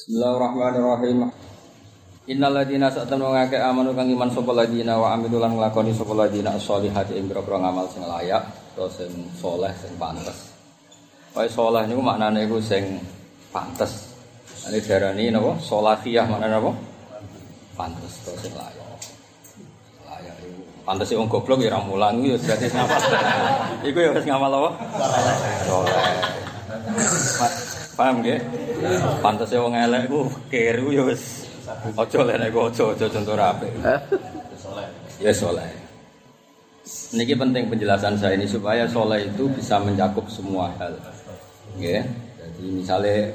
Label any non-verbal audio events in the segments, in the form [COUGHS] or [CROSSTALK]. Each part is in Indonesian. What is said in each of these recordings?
Bismillahirrahmanirrahim. Innal ladina sa'tan wa ngake amanu kang iman sapa ladina wa amilu lan nglakoni sapa ladina sholihati ing pira ngamal sing layak utawa sing saleh sing pantes. Wae saleh niku maknane iku sing pantes. Ini darani napa? Sholahiyah maknane napa? Pantes utawa sing layak. Layak iku pantes wong goblok ya ora mulang ya berarti ngamal. [LAUGHS] Iku ya wis ngamal apa? Saleh. Paham nggih? Pantes wong elek ku kir ku ya wis aja lek nek aja aja contoh rapi. Ya soleh. Niki penting penjelasan saya ini supaya soleh itu bisa mencakup semua hal. Nggih. Jadi misalnya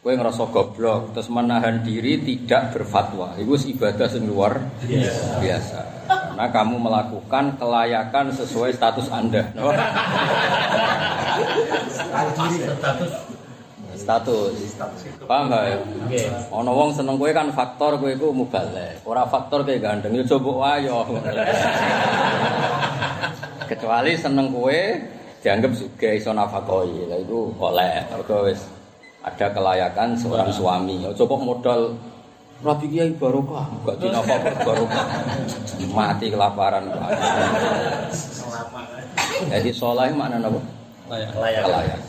kowe ngerasa goblok terus menahan diri tidak berfatwa. Itu ibadah sing luar biasa. Karena kamu melakukan kelayakan sesuai status Anda. [LAUGHS] status. Paham gak ya? Ono wong seneng kowe kan faktor kowe iku mubalek. Ora faktor kowe gandeng ya coba wayo. [LAUGHS] Kecuali seneng kowe dianggap sugih iso nafakoi. Lah itu oleh mergo wis ada kelayakan seorang suami. Ya coba modal Rabi Kiai barokah, gak dinafakah barokah. Mati kelaparan. Jadi soleh mana napa? Layak. Kelayakan.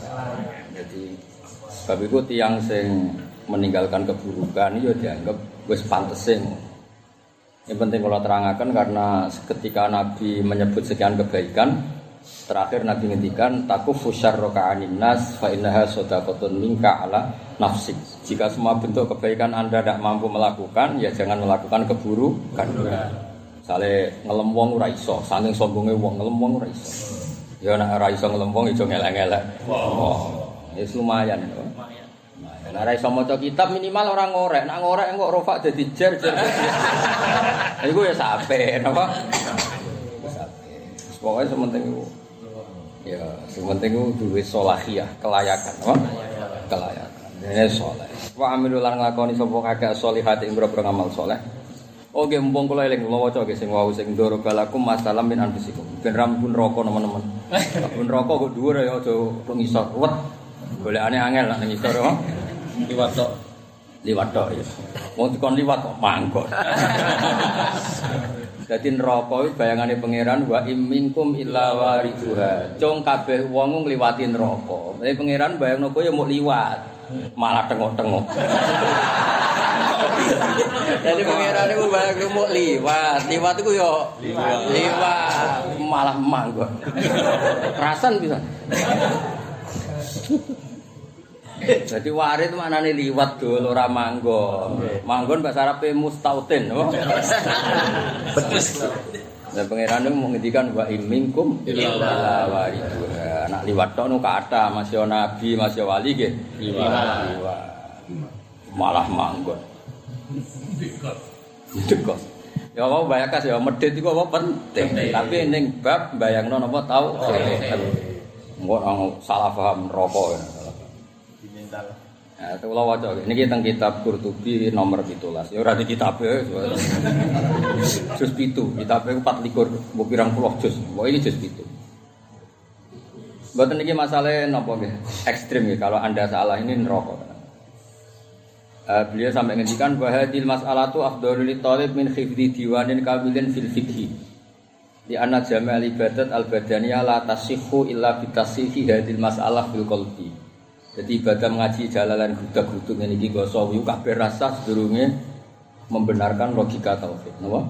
Jadi sebab itu tiang sing meninggalkan keburukan itu dianggap wis pantesin. Yang penting kalau terangkan karena ketika Nabi menyebut sekian kebaikan, terakhir Nabi ngendikan takufu syarroka nas fa innaha sadaqatun minka ala nafsik. Jika semua bentuk kebaikan Anda tidak mampu melakukan, ya jangan melakukan keburukan. Misalnya ngelem wong ora iso, saking sombonge wong ngelem wong ora iso. Ya nek ora iso ngelem wong iso ngelek-ngelek. Oh, ya lumayan. Lumayan. Nah, ra iso maca kitab minimal orang ngorek. Nak ngorek kok rofak jadi jer jer. [LAUGHS] Iku ya sape, napa? Sape. Pokoke sementing iku. Ya, sementing iku duwe solahiyah, kelayakan, apa? Kelayakan. Ini soleh. Wa amilu lan nglakoni sapa kakek solihat ing boro ngamal soleh. Oke, mumpung kula eling kula waca ge sing wau sing ndoro balakum masalam min anfusikum. Ben rampun rokok teman-teman. Pun rokok kok dhuwur ya aja ngisor. Wet. Golekane angel nak ning ngisor apa? Liwat tok. liwat tok ya. Wong dikon liwat kok mangkok. [LAUGHS] Dadi neraka iki bayangane pangeran wa imminkum illa waridhuha. Cung kabeh wong ngliwati neraka. Tapi pangeran bayangno kowe ya mau liwat. Malah tengok-tengok. [LAUGHS] Jadi pangeran iku bayangno mau liwat. Liwat iku yo liwat. Malah mangkok. Kerasan bisa. [LAUGHS] Jadi warid itu maknanya liwat dulu ora manggon. Manggon bahasa Arabnya mustautin? [LAUGHS] Betul. Dan pangeran itu menghentikan wa imingkum illa waridha. Nak liwat tok nu kata masih nabi, masih wali ge. Liwat. Liwat. Malah manggon. Dekos. Ya apa bayakas ya medit iku apa penting. Penting. Tapi ning bab bayangno napa tau. Nang salah paham rokok ya. Nah, itu kalau wajah ini kita kitab Qurtubi nomor 17. Ya ora di kitab ya. [LAUGHS] Jus pitu, kitab itu 4 likur, mbok pirang puluh jus. Mbok ini jus pitu. Mboten iki masalah napa nggih? Ekstrim nggih kalau Anda salah ini neraka. Eh, beliau sampai ngendikan bahwa hadil mas'alatu afdhalul talib min hifdzi diwanin kamilin fil fikhi. Di anna jami'al ibadat al badaniyah la tasihhu illa bitasihi hadil mas'alah fil qalbi. Jadi ibadah mengaji jalalan gudak guduk ini iki go sawi kabeh rasa sedurunge membenarkan logika tauhid. Napa?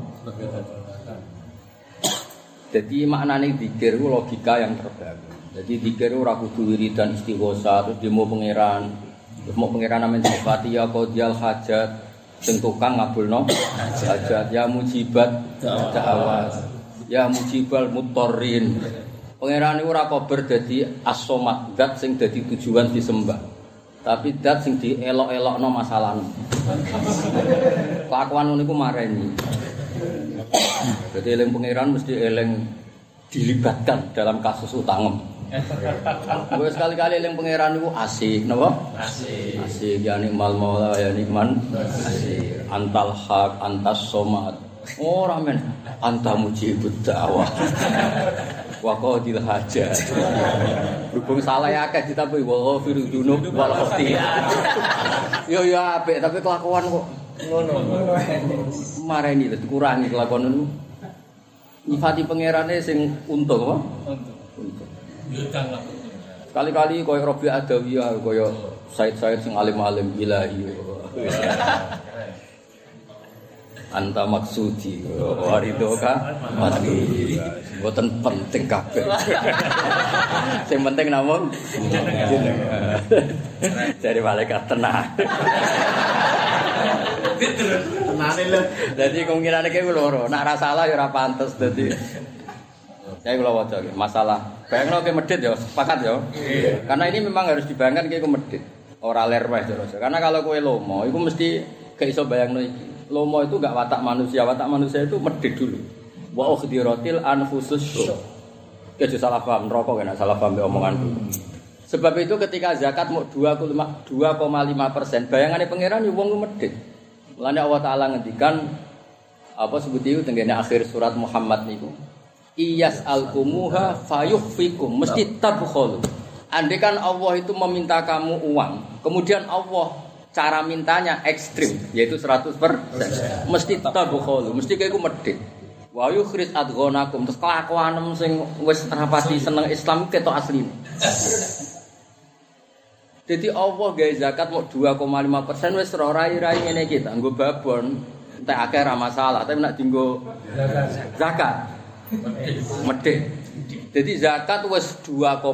Jadi maknane zikir logika yang terbangun. Jadi zikir ora kudu wiridan istighosa terus demo pangeran. Terus mau pangeran amin sifati ya qadiyal hajat sing tukang ngabulno hajat ya mujibat da'awat. Ya mujibal mutorrin. Pangeran itu ora kober dadi as-somat, zat sing dadi tujuan disembah. Tapi zat sing dielok-elokno masalahmu. Kelakuan niku mareni. Jadi eling pangeran mesti eling dilibatkan dalam kasus utang. Gue sekali-kali eling pangeran itu asik, napa? Asik. Asik ya nikmal maula ya nikman. Asik. Antal hak, antas somat. Oh ramen, anta mujibud dakwah. wa qadil hajat. Berhubung salah ya akeh ditambahi wa ghafirud dzunub wal khati'at. Yo yo apik tapi kelakuan kok ngono. Mareni lho dikurangi kelakuan niku. Nyifati pangerane sing untung apa? Untung. Kali-kali koyo Robi Adawiyah koyo Said-said sing alim-alim ilahi. [LAUGHS] Anta maksudi waridoka mati. Mboten penting kabeh. [LAUGHS] Sing penting namun Jadi [LAUGHS] malaikat tenang. Tenane lho. Jadi kemungkinan iki loro. Nak ra salah ya ora pantes dadi. Saya kula waca iki, masalah. Bayangno ke medit ya, sepakat ya. Karena ini memang harus dibayangkan ke medit. Ora ler wae terus. Karena kalau kowe lomo iku mesti gak iso bayangno iki. Lomo itu gak watak manusia, watak manusia itu medit dulu. Wa ukhdiratil anfusus syuh. Kejo salah paham rokok kena salah paham omonganku. Sebab itu ketika zakat mau 2,5 persen, bayangannya pangeran ya wong medit. Mulane Allah Taala ngendikan apa sebut itu tenggene akhir surat Muhammad niku. Iyas alkumuha fayuhfikum mesti tabkhulu. Andai kan Allah itu meminta kamu uang, kemudian Allah cara mintanya ekstrim, yaitu 100 mesti tabkhulu, mesti kayak medit. Wa yukhrij adghonakum terus kelakuanem sing wis terapati seneng Islam ketok asli. Jadi Allah gawe zakat mau 2,5 persen wis ora rai-rai ngene iki tak nggo babon akeh ra masalah tapi nek dienggo zakat medhit. Jadi zakat wis 2,5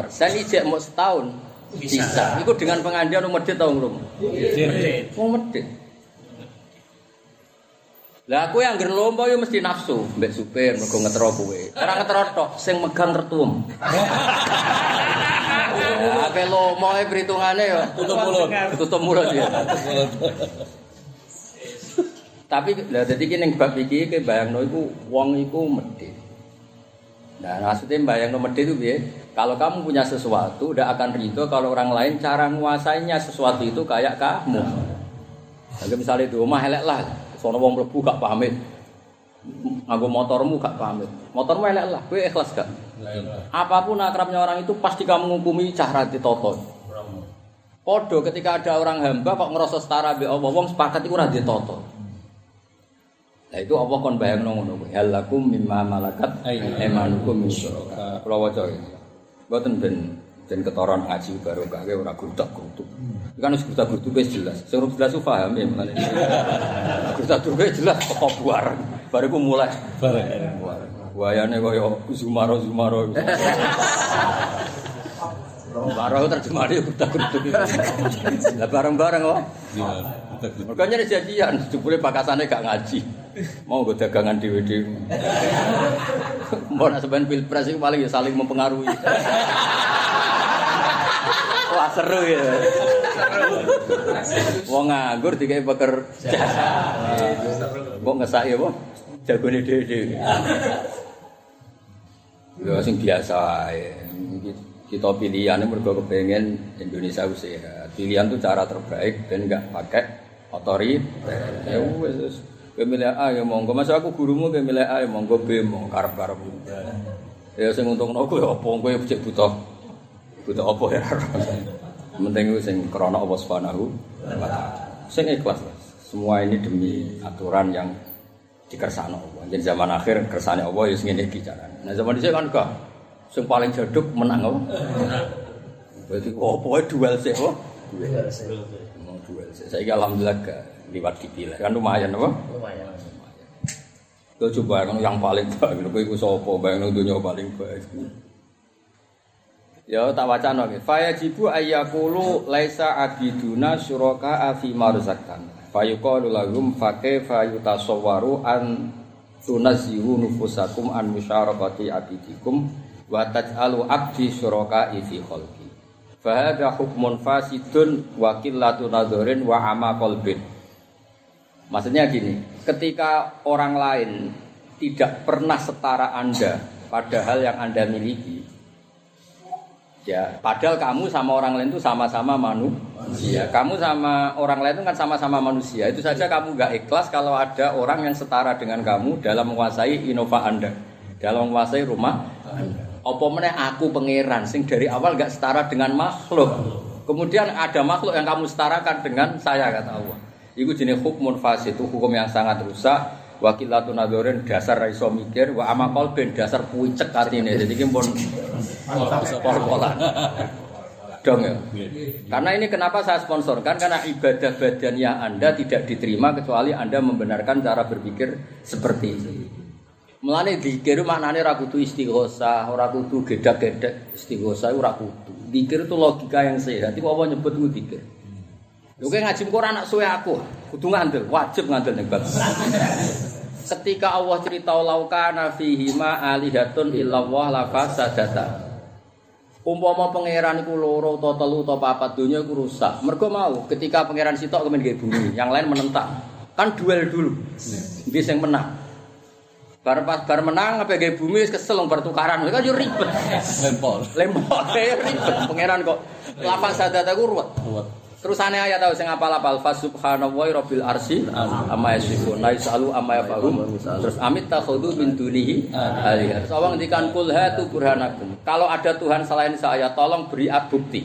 persen ijek mau setahun bisa. Iku dengan pengandian medhit tau ngrung. Medhit. Wong medhit. Lah kowe anggere lomba yo mesti nafsu mbek supir mergo ngetero kowe. Ora ngetero tok, sing megang tertuum. [LAUGHS] Ape lomba e perhitungane yo Tutup mulut. tutup mulut ya. Tapi lah dadi ki ning bab iki ke bayangno iku wong iku medhit. Nah, maksudnya bayangno medhit itu piye? Kalau kamu punya sesuatu, udah akan ridho kalau orang lain cara menguasainya sesuatu itu kayak kamu. Jadi misalnya di rumah elek lah, sono wong mlebu gak pamit. Nganggo motormu gak pamit. Motormu elek lah, kowe ikhlas gak? Apa pun akrabnya orang itu pasti kamu ngukumi cara ditoto. Podo ketika ada orang hamba kok ngerasa setara be Allah, wong sepakat iku ora ditoto. Nah itu Allah kon bayangno ngono kuwi. Hal lakum mimma malakat aymanukum min syuraka. Kula waca ya. Mboten ben ben ketoron ngaji barokah ora grutak-grutuk. Kan wis grutak-grutuk wis jelas. Sing jelas paham ya mulane. Grutak-grutuk wis jelas kok buar. Bariku mulai. Bareng. Wayane kaya Zumaro Zumaro. Zumaro terjemahane grutak-grutuk. Lah bareng-bareng kok. Iya. Makanya ada janjian, jebule pakasannya gak ngaji. Mau gue dagangan di WD. Mau nak pilpres itu paling ya saling mempengaruhi. Wah seru ya. Wong nganggur dikai pekerja. Kok ngesak ya, Bang? Jagone dhewe. Ya sing biasa ya. Kita pilihannya mergo kepengen Indonesia sehat. Pilihan tuh cara terbaik dan enggak pakai otoriter. Ya wes. Kowe milih A ya monggo. Masa aku gurumu kowe milih A ya monggo B monggo karep-karep. Ya sing untungno kowe apa kowe cek butuh. Butuh apa ya. [LAUGHS] Penting ku sing krana Allah Subhanahu wa taala. Sing ikhlas. Semua ini demi aturan yang dikersano Allah. Jadi zaman akhir kersane Allah ya sing ngene iki carane. Nah zaman dhisik kan kok sing paling jaduk menang apa? Berarti opo wae duel sih apa? Duel. Mau duel sih. Saiki alhamdulillah gak liwat dipilih. Kan lumayan apa? Lumayan. Kau coba yang paling baik, kowe iku sapa? Bayangno dunya paling baik. Ya tak wacana nggih. Fa yajibu ayyakulu laisa abiduna syuraka fi marzaqtan. Fa yuqalu lahum fa kaifa yutasawwaru an tunazzihu nufusakum an musyarakati abidikum wa taj'alu abdi syuraka fi khalqi. Fa hadha hukmun fasidun wa qillatu nadharin wa ama qalbin. Maksudnya gini, ketika orang lain tidak pernah setara Anda pada hal yang Anda miliki, ya padahal kamu sama orang lain itu sama-sama manusia. Kamu sama orang lain itu kan sama-sama manusia. Itu saja kamu nggak ikhlas kalau ada orang yang setara dengan kamu dalam menguasai innova Anda, dalam menguasai rumah apa meneh aku pangeran sing dari awal gak setara dengan makhluk kemudian ada makhluk yang kamu setarakan dengan saya kata Allah itu jenis hukum fasid itu hukum yang sangat rusak wakilatun adoren dasar raiso mikir wa amakol ben dasar puicek artinya jadi ini pun pol-polan dong ya karena ini kenapa saya sponsorkan karena ibadah badaniah anda tidak diterima kecuali anda membenarkan cara berpikir seperti itu Mulane zikir maknane ora kudu istighosa, ora kudu gedak-gedek istighosa ora kudu. Zikir itu logika yang sehat. Iku apa nyebut ku zikir? Lho kowe ngaji Quran anak suwe aku, kudu ngandel, wajib ngandel ning bab. Ketika Allah cerita laukana fihi ma alihatun illallah la fasadata. Umpama pangeran iku loro utawa telu utawa papat donya iku rusak. Mergo mau ketika pangeran sitok kemen nggih bumi, yang lain menentang. Kan duel dulu. Nggih sing menang. Bar pas bar menang apa gawe bumi wis kesel wong bertukaran. Kan yo ribet. Lempol. Lempol [LAUGHS] ya ribet. Pangeran kok lapan sadat aku ruwet. Ruwet. Terusane ayat tau sing apal-apal fa subhanallahi rabbil arsy amma yasifun la yasalu amma yafahum. Terus amit takhudhu min dunihi alihah. Terus Allah ngendikan kul hatu burhanakum. Kalau ada Tuhan selain saya tolong beri bukti.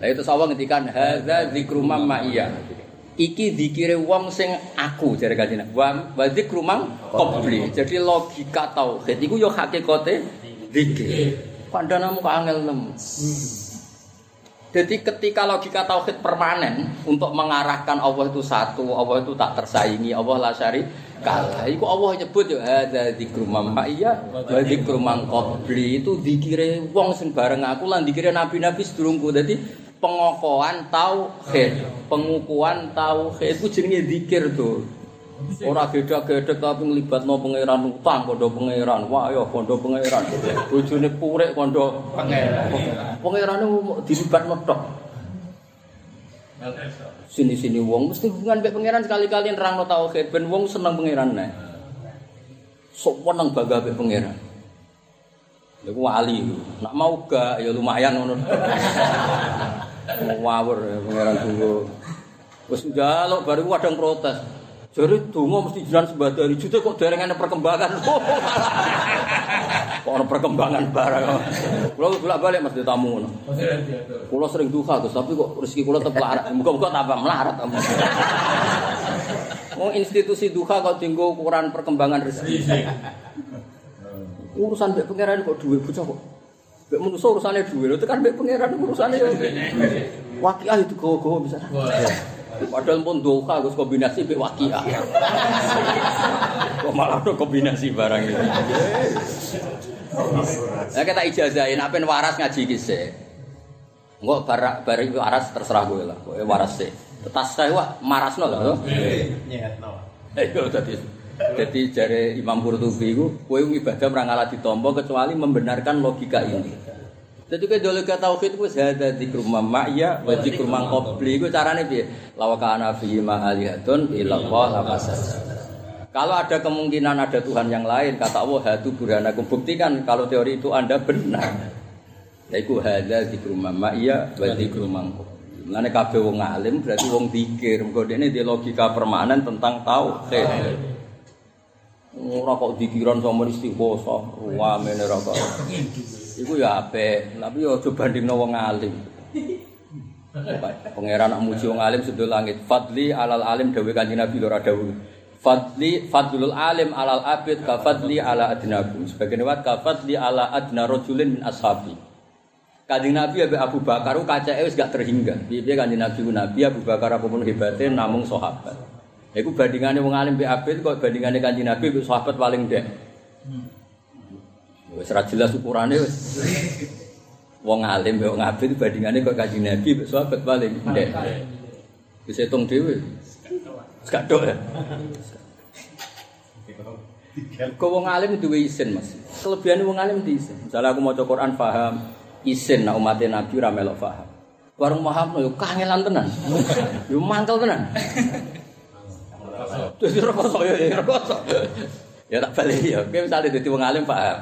Lah itu Allah ngendikan hadza dzikru mamma'iyah. Iki dikire wong sing aku jare kanjeng wa wa dzikru mang qabli. Jadi logika tauhid iku yo hakikate zikir. Kandhanamu kok angel nemu. Jadi ketika logika tauhid permanen untuk mengarahkan Allah itu satu, Allah itu tak tersaingi, Allah la syari kalah. Iku Allah nyebut ya hadza dzikru mamma iya dzikru man qabli itu dikire wong sing bareng aku lan dikire nabi-nabi sedurungku. Dadi pengokohan tauhid, pengukuhan tauhid itu jenenge zikir tuh. Ora geda-gedek tapi nglibatno pangeran utang kondo pangeran. Wah ya kondo pangeran. Bojone purik kondo pangeran. Pangerane mau dilibatno tok. Sini-sini wong mesti hubungan mbek pangeran sekali-kali nerangno tauhid ben wong seneng pangeran nek. Sok weneng bangga mbek pangeran. Lha ku wali. Nak mau gak ya lumayan ngono. Ngawur ya pangeran tunggu. Wis njaluk baru kadang protes. Jadi tunggu mesti jalan sebat dari jute kok derengan perkembangan. [LAUGHS] kok ada perkembangan barang. Kalau gula balik mas di tamu. Kalau sering duka tuh, tapi kok rezeki kalau tetap larat. Muka-muka tambah melarat. Mau institusi duka kok tinggal ukuran perkembangan rezeki. Urusan bek pangeran kok duit bocah kok. Bek manusia urusannya duit. Itu kan bek pangeran urusannya. Wakil itu kau-kau bisa. Padahal pun doka Gus kombinasi mbek wakiah. Kok malah ada kombinasi barang itu. Nah kita ijazahin apa waras ngaji kisah. Enggak barak itu waras terserah gue lah. Gue waras sih. Tas saya wah marasno lah. Nyetno. Eh yo tadi. Jadi jare Imam Qurtubi iku kowe ibadah ora ngalah ditampa kecuali membenarkan logika ini. Jadi kowe logika tauhid wis hada dzikru mamma ya wa dzikru man qabli iku carane piye? Lawa kana fi ma alihatun illa Allah la Kalau ada kemungkinan ada Tuhan yang lain, kata Allah hatu burhanakum buktikan kalau teori itu Anda benar. Yaiku hada dzikru mamma ya wa dzikru man qabli. Mulane kabeh wong alim berarti wong dikir. Mergo dene di logika permanen tentang tauhid. Ora kok dikiran sama istighosa, ruwame ora kok. Iku ya apik, tapi ya aja bandingno wong alim. Pangeran nak muji wong alim sedul langit. Fadli alal alim dawe kanjeng Nabi ora dawuh. Fadli fadlul alim alal abid ka fadli ala adnaku. Sebagian wat ka fadli ala adna rajulin min ashabi. Kanjeng Nabi Abu Abu Bakar kacake wis gak terhingga. Piye kanjeng Nabi ku Nabi Abu Bakar apa pun hebate namung sahabat. Iku bandingannya wong alim mbek abid kok bandingannya kanjeng Nabi mbek sahabat paling ndek. Wis ra jelas ukurane wis. Wong alim mbek wong abid bandingannya kok kanjeng Nabi mbek sahabat paling ndek. Wis hitung dhewe. Sekadok ya. Kau wong alim duwe isin Mas. Kelebihan wong alim di isin. Misalnya aku maca Quran paham, isin nak umatnya Nabi ora melok paham. Bareng paham yo kangelan tenan. Yo mangkel tenan. Terus ya, ya rekoso. Ya tak balik ya. Oke misalnya jadi wong alim paham.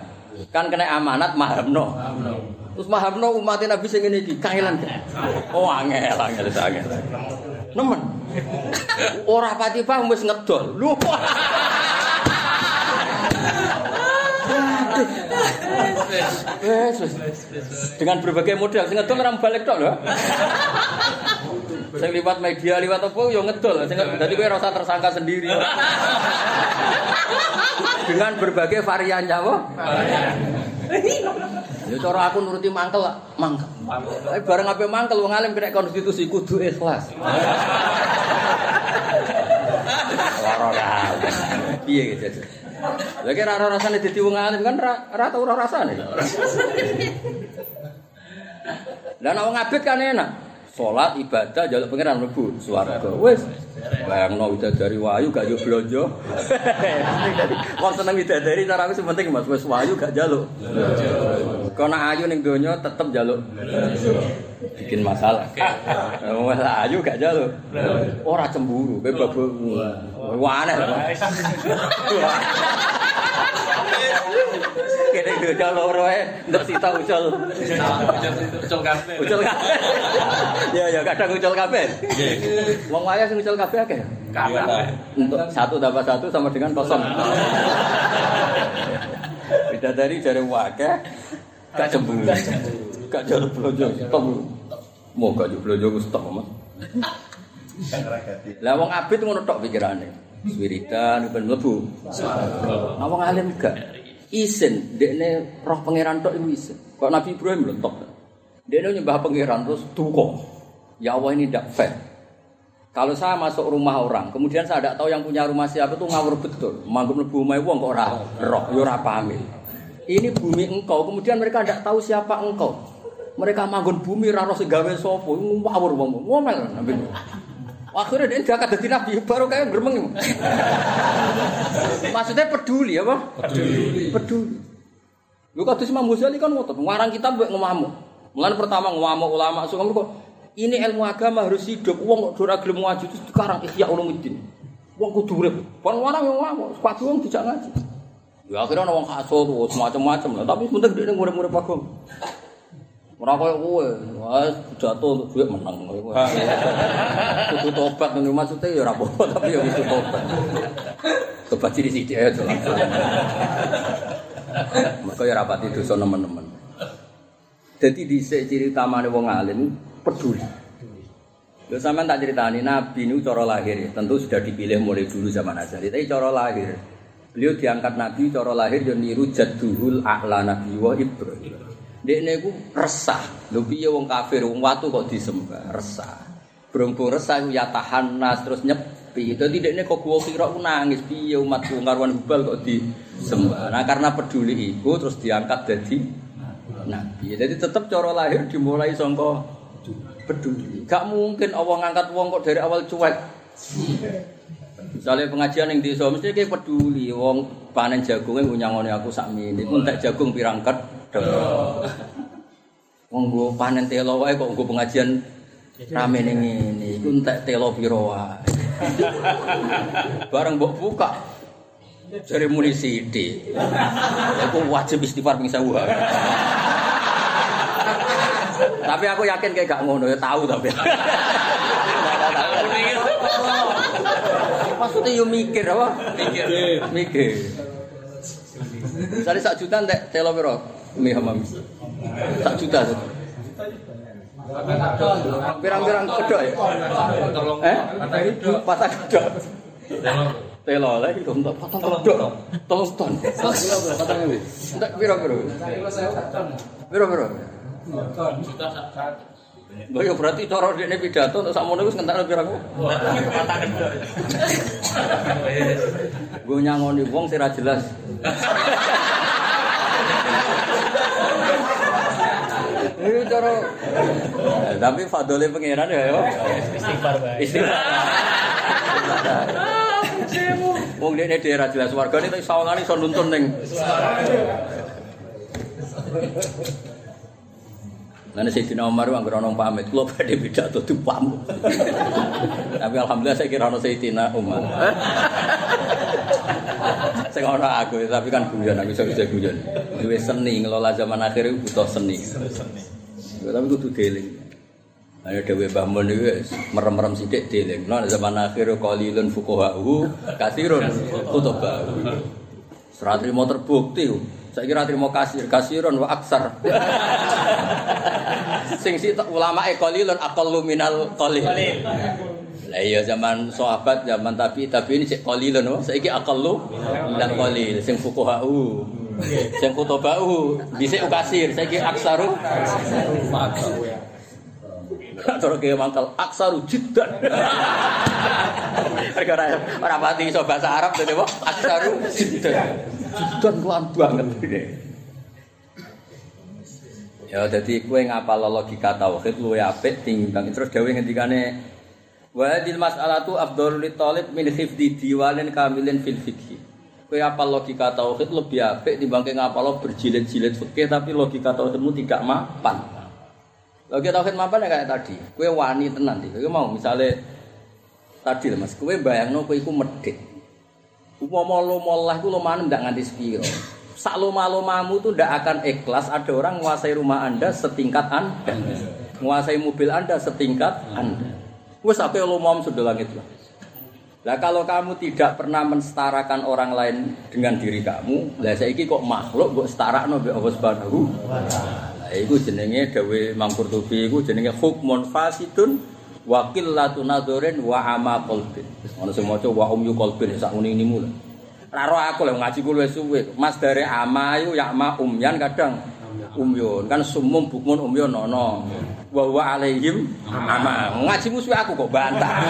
Kan kena amanat mahamno. Terus mahamno umatnya Nabi sing ngene iki kangelan. Oh angel, angel, angel. Nemen. Ora pati paham wis ngedol. Dengan berbagai model sing ngedol ora balik tok lho. Sing liwat media, liwat apa yo ngedol. Dadi kowe ora usah tersangka sendiri. Dengan berbagai variannya apa? Ya cara aku nuruti mangkel, mangkel. Tapi bareng ape mangkel wong alim kena konstitusi kudu ikhlas. Piye gitu. Lagi ora rasane dadi wong alim kan ora ora tau ora rasane. Lah nek wong abid kan enak. Salat ibadah jaluk pangeran mlebu swarga. Wis. Bayangno widadari wayu gak yo blonjo. [LAUGHS] Wong seneng widadari cara aku sepenting Mas wis wayu gak jaluk. Kau nak ayu ning donya tetep jaluk. Bikin masalah. Wong ayu gak jaluk. Ora cemburu, kowe babu. Wah aneh. [LAUGHS] [LAUGHS] Kene donya loro ae ndek sita ucul. Ucul kafe. Ucul kabeh. Ya ya kadang ucul kabeh. Wong wayah sing ucul kabeh akeh. Untuk satu tambah satu sama dengan kosong. Beda dari jari wakeh, gak cemburu. Gak jalur belanja, stop. Mau gak jalur belanja, aku stop, mas. Lah wong abid ngono tok pikirane. Wiridan ben mlebu. Nah wong alim gak isin, dekne roh pangeran tok iku isin. Kok Nabi Ibrahim lho tok. Dekne nyembah pangeran terus duka. Ya Allah ini tidak fair. Kalau saya masuk rumah orang, kemudian saya tidak tahu yang punya rumah siapa itu ngawur betul. Manggung lebu umai wong kok ora roh, yo ora pamit. Ini bumi engkau, kemudian mereka tidak tahu siapa engkau. Mereka manggon bumi ra roh sing gawe sapa, ngawur wong. Ngomel nabi. Akhirnya dia diangkat jadi nabi, baru kayak gremeng. Maksudnya peduli apa? Peduli. Peduli. Lu kata Imam Ghazali kan ngotot, ngarang kita buat ngamuk. Mulai pertama ngamuk ulama, so kamu kok ini ilmu agama harus hidup. Uang kok dora gelem ngaji itu sekarang Ihya Ulumuddin. Uang kudu urip. Kon orang yang ngamuk, sepatu uang tidak ngaji. Ya akhirnya orang kasut, semacam-macam lah. Tapi sebentar dia ngurip-ngurip agama. Ora koyo kowe, wah jatuh duit menang kowe. Kudu tobat ning maksude ya ora apa tapi ya kudu tobat. Tobat sithik-sithik ae to. Mergo ya rapati dosa nemen-nemen. Dadi dhisik ciri utamane wong alim peduli. Lho sampean tak critani Nabi niku cara lahir ya, tentu sudah dipilih mulai dulu zaman Azali. Tapi cara lahir, beliau diangkat Nabi cara lahir yo niru jadduhul a'la Nabi wa Ibrahim. Dekne iku resah. Lho piye wong kafir wong watu kok disembah? Resah. Berhubung resah ya tahannas terus nyepi. Dadi dekne kok gua kira ku nangis piye umat wong karwan hubal kok disembah. Nah karena peduli iku terus diangkat jadi nabi. Jadi tetap cara lahir dimulai sangka peduli. Gak mungkin Allah ngangkat wong kok dari awal cuek. Misalnya pengajian yang desa mesti kayak peduli wong panen jagungnya ngunyangone aku sak. Ku entek jagung pirang Wong gua panen telo wae kok gua pengajian rame ning ngene. Iku entek telo piro wae. [LAUGHS] Bareng mbok buka Jare muni sithik. Aku wajib istighfar ping 1000. [LAUGHS] Tapi aku yakin kayak gak ngono ya tahu tapi. [LAUGHS] Maksudnya yo mikir apa? Mikir. Mikir. Misalnya sak juta entek telo piro? Mi hamam. Sak juta. Pirang-pirang kedok ya? Eh? Patah kedok. Telo lah itu untuk patah kedok. Tolong ton. Entek piro-piro? Piro-piro? Lha ya berarti cara dekne pidato untuk sakmono wis ngentakno pira kok. Gue nyangoni wong jelas. [LAUGHS] Ini cara Eh, tapi fadole pangeran ya yo. Istighfar bae. Istighfar. Wong dekne dhewe ra jelas wargane tapi sawangane iso nuntun ning. Lan Sayyidina Umar anggere ana pamit, kula badhe pidato dipamit. Tapi alhamdulillah saya kira ana Sayyidina Umar. Sing ora aku, tapi kan guyon aku iso bisa guyon. Duwe seni ngelola zaman akhir itu butuh seni. Tapi kudu deling. Ada dewe Mbah Mun wis merem-merem sithik deling. Nah zaman akhir qalilun fuqahahu katsirun khutubahu. Serat terima terbukti. Saya kira terima kasih, kasiron wa aksar. [LAUGHS] Sing si ulama e qalilun aqallu minal qalil. Lah iya zaman sahabat, zaman tabi tabi ini cek qalilun oh. Saiki aqallu minal qalil sing fuqahau. Sing kutobau bisa ukasir, saiki aksaru. Cara ke mangkal aksaru jiddan. Gara-gara ora pati iso bahasa Arab dadi apa? Aksaru jiddan. Jiddan kuat banget. Ya dadi kowe ngapal logika tauhid luwe apik timbang terus dawuh ngendikane wa hadil mas'alatu li talib min hifdzi diwalin kamilin fil fikhi. Kowe apal logika tauhid lebih apik timbang ngapal berjilid-jilid fikih tapi logika tauhidmu tidak mapan. Lagi tauhid mapan ya kayak tadi. Kue wani tenan sih. Kue mau misalnya tadi lah mas. Kue bayangno kue iku medit. Upama lo molah iku lo mana ndak nganti sepiro. Sak loma lomamu tuh ndak akan ikhlas ada orang menguasai rumah anda setingkat anda, menguasai mobil anda setingkat anda. Sampai lo mau sudah langit lah. Lah kalau kamu tidak pernah mensetarakan orang lain dengan diri kamu, lah saya kok makhluk kok setara no Allah Subhanahu iku jenenge dawe Imam Qurtubi iku jenenge hukmun fasidun wa qillatun nadzurin wa ama qalbin. Ono sing maca wa umyu qalbin sak ini mula. Raro aku lho ngaji kuwi suwe. Mas dari ama iku ya ama umyan kadang umyun kan sumum bukmun umyun nono. Wa wa alaihim ama. Ngaji musuh aku kok bantah. [LAUGHS]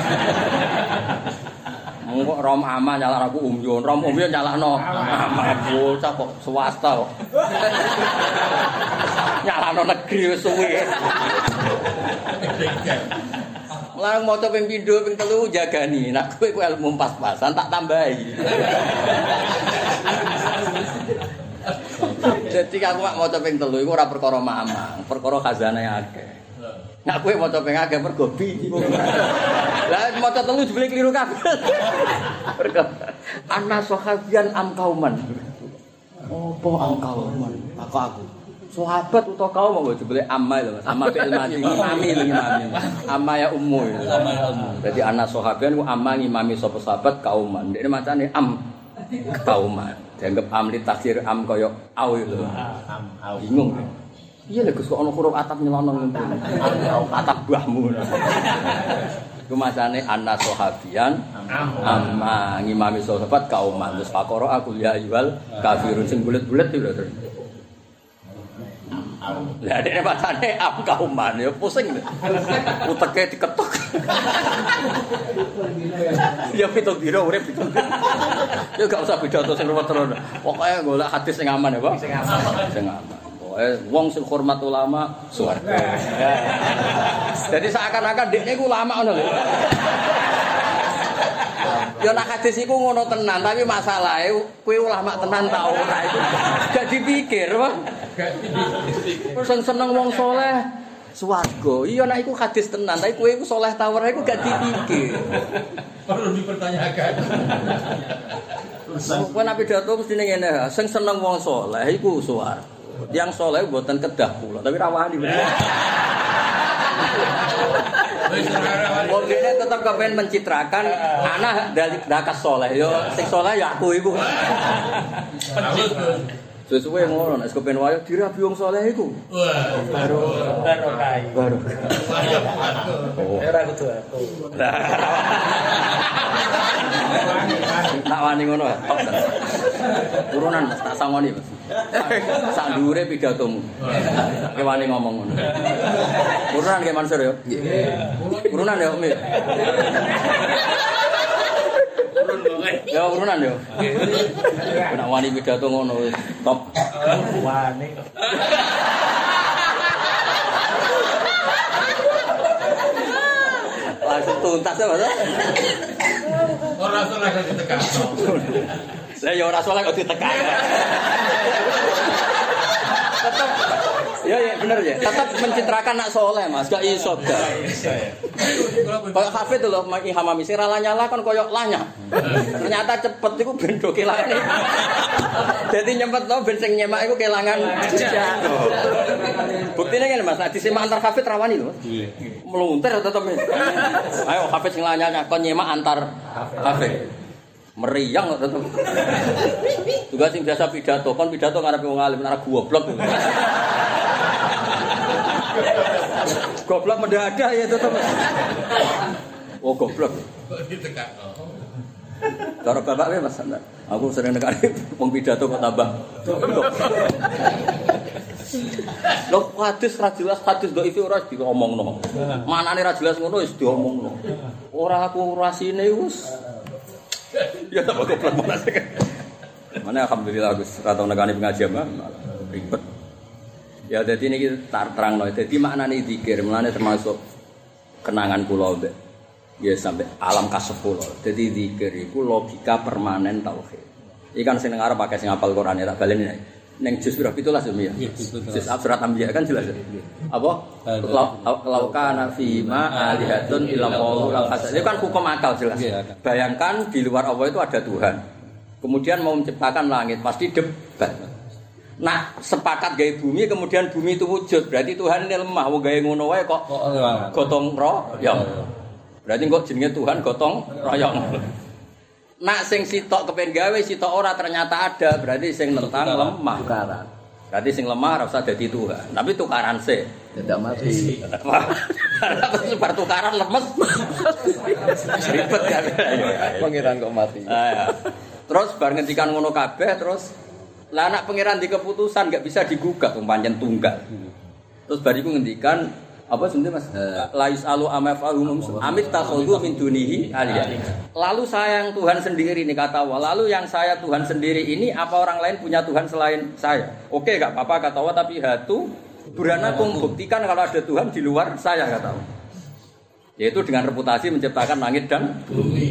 Engko rom ama nyala aku umyun, rom umyun nyalahno ama bocah kok swasta kok. [LAUGHS] nyalahno negeri wis suwi. Larang maca ping pindho ping telu jagani. Nak kowe ku ilmu pas-pasan tak tambahi. [LAUGHS] Jadi aku mak maca ping telu iku ora perkara mamang, perkara khazanah akeh. Nak kowe maca ping akeh mergo bingung. Lah maca telu jebule kliru kabeh. Mergo ana sahabian am kauman. Apa am kauman? Aku aku. Sahabat utawa kaum mau jebule amma lho Mas. Amma fi'il madi ngimami lho ngimami. Amma ya ummu. Amma ya ummu. Dadi ana sahabian ku amma ngimami sapa sahabat kauman. Dene macane am kauman. Dianggap am li taksir am kaya au lho. Am au. Bingung. Iya lho Gus kok ana huruf atap nyelono ngene. Atap buahmu. Iku macane anna sahabian amma ngimami sahabat kauman terus pakoro aku ya ayyuhal kafirun sing bulet-bulet itu lho terus. Lah dene macane am kauman ya pusing. Uteke diketok. Ya pitung dino urip pitung. Ya gak usah pidato sing ruwet terus. Pokoke golek hadis sing aman ya, Pak. Sing aman. Sing aman. Eh, wong sing hormat ulama swarga. [LAUGHS] Jadi seakan-akan dekne ku ulama ngono lho. Ya nak hadis iku ngono tenan, tapi masalahe kuwi ulama tenan ta ora iku gak dipikir, Pak. Sing seneng wong soleh swarga. Iya nak iku hadis tenan, tapi kowe iku soleh ta ora iku gak dipikir. Perlu dipertanyakan. Kowe nak pidato mesti ngene, sing seneng wong soleh iku swarga. Yang soleh buatan kedah pula, tapi rawani. Wong dene tetep kepen mencitrakan anak dari dakas soleh. Yo sing soleh ya aku iku. Sesuai ngono nek kepen wayo dirabi wong soleh iku. Baru baru kai. Baru. Ora kudu aku. Nak wani ngono. Turunan tak sangoni Mas. [LAUGHS] Sak dhuwure pidatomu. Ke wani ngomong ngono. Turunan ke Mansur yo. Turunan yo Mi. Ya urunan yo. Nak wani pidato ngono wis top. Wani. Langsung tuntas ya Mas. Ora salah kok ditekan. [LAUGHS] Lah ya ora salah kok ditekan. Tetap Ya ya bener ya. Tetap mencitrakan nak soleh Mas, gak iso gak. Kayak kafe tuh loh, Maki Hamami sing rala nyala kan koyok lanya. Ternyata cepet iku ben do kelangan. Jadi nyempet to ben sing nyemak iku kelangan. Buktine ngene Mas, di semak antar kafe terawani lho. Melunter tetep. Ayo kafe sing lanya kon nyemak antar kafe. Meriang kok tetep. Juga sing biasa pidato, kon pidato ngarepe wong alim nara goblok. goblok mendadak ya tetep. Oh goblok. Cara bapak ya mas, aku sering dengar wong pidato kok tambah. Loh, hadis ra jelas, hadis do itu ora diomongno. Manane ra jelas ngono wis diomongno. Ora aku rasine wis. [LAUGHS] Ya tambah goblok mana sih. Mana alhamdulillah Gus ra tau nekani pengajian mah ribet. Ya jadi ini kita terang loh. Jadi maknanya zikir, maknanya termasuk kenangan pulau be. Ya sampai alam kasepuluh. Jadi zikir itu logika permanen tauhid. Ikan sing ngarep pakai sing apal Quran ya tak baleni nek. Neng juz berapa itulah ya. Juz surat Anbiya kan jelas. ya? Apa? Lau- lau- Laukana fi ma alihatun illa Allah lam hasad. Itu kan hukum akal jelas. Bayangkan di luar Allah itu ada Tuhan. Kemudian mau menciptakan langit pasti debat. Nah, sepakat gaya bumi kemudian bumi itu wujud. Berarti Tuhan ini lemah. Wong gaya ngono wae kok gotong royong. Berarti kok jenenge Tuhan gotong royong. Nak sing sitok kepen gawe sitok ora ternyata ada, berarti sing nentang lemah. Tukaran. Berarti sing lemah ora usah dadi Tuhan. Tapi tukaran sih. Tidak mati. [LAUGHS] Karena sebar tukaran lemes. Ribet kan. Ayo, ayo. Pangeran kok mati. Ah, ya. Terus bar ngendikan ngono kabeh terus lah anak pangeran di keputusan nggak bisa digugat pancen tunggal. Terus bariku ngendikan apa sebenarnya Mas? Lais alu amafahum amit takhudhu min dunihi aliyah. Lalu saya yang Tuhan sendiri nih kata Allah. Lalu yang saya Tuhan sendiri ini apa orang lain punya Tuhan selain saya? Oke nggak apa-apa kata Allah tapi hatu burhanakum buktikan kalau ada Tuhan di luar saya kata Allah. Yaitu dengan reputasi menciptakan langit dan bumi.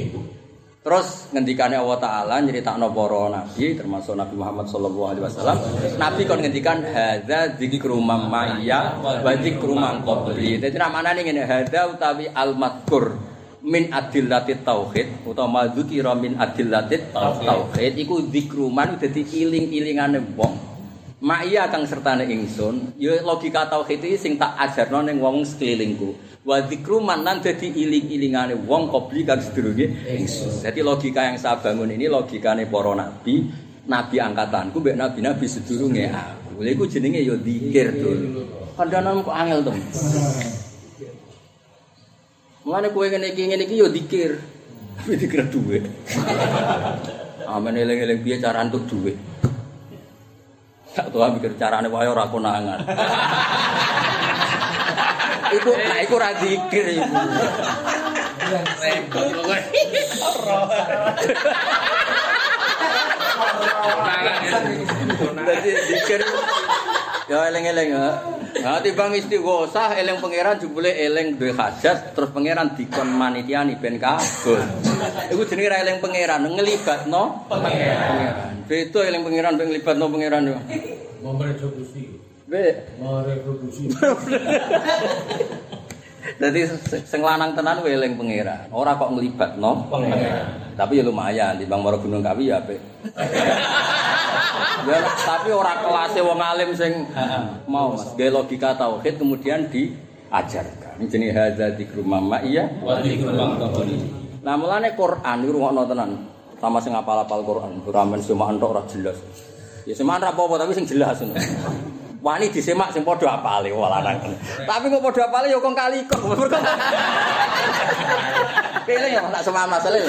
Terus ngendikane Allah Taala nyeritakno para nabi termasuk Nabi Muhammad sallallahu alaihi wasallam. Nabi kon ngendikan hadza dzikru mamaya wa dzikru man qabli. Dadi namane ngene hadza utawi al madkur min adillatit tauhid utawa dzikra min adillatit tauhid iku dzikru man dadi iling-ilingane wong. Ma'ia kang sertane ingsun, ya logika tauhid iki sing tak ajarno ning wong sekelilingku. Wa dzikru man lan dadi iling-ilingane wong qabli kang sedurunge ingsun. Jadi logika yang saya bangun ini logikane para nabi, nabi angkatanku mbek nabi-nabi sedurunge aku. Lha iku jenenge ya zikir dulu. Kandanan kok angel to. Mulane kowe ngene iki ngene iki ya zikir. Kuwi dikira duwe. [LAUGHS] Amen eling-eling piye cara entuk duwe. Tak tahu mikir carane wae ora konangan. Iku tak iku ra zikir iku. Jadi zikir ya eling-eling ya. Nah, timbang istighosah eling pangeran jebule eling duwe hajat terus pangeran dikon manitiani ben kabul. Iku jenenge ra eling pangeran ngelibatno pangeran. Beda eling pangeran ben ngelibatno pangeran yo. Mau mereproduksi. Be, Mau reproduksi. [LAUGHS] Jadi sing lanang tenan kuwi eling pangeran. Ora kok nglibatno pangeran. Tapi ya lumayan di Bang Moro Gunung Kawi ya apik. ya, tapi ora kelasé wong alim sing mau Mas. Gawe logika tauhid kemudian diajarkan. Ini jenis hadza dzikru mama iya. Wa dzikru qabli. Nah, mulane Quran iku rungokno tenan. Sama sing apal-apal Quran, ramen semaan tok ora jelas. Ya semaan ra apa-apa tapi sing jelas ngono. Wani disemak sing padha apale wah lanang. Tapi kok padha apale ya kok kali kok. [LAUGHS] Kene ya tak semak masalah ya.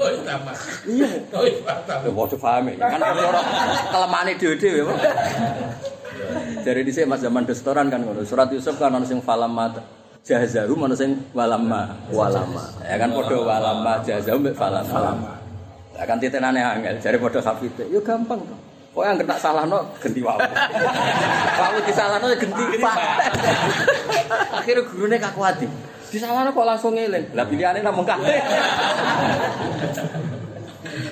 Oh, sama. Iya. Oh, sama. Ya padha paham ya. Kan ora kelemane dhewe-dhewe. Dari dhisik Mas zaman restoran kan ngono. Surat Yusuf kan ono sing falamma jahazahu ono sing walamma Walama. Ya kan padha walamma jazahu mbek falamma. Lah kan titenane angel jare padha hafite. Yo gampang to. Kok yang tak salahno genti wae. [LAUGHS] Kalau disalahno ya genti Pak. [LAUGHS] Akhirnya gurune kaku ati. Disalahno kok langsung ngeling. Lah pilihane namung kabeh. [LAUGHS]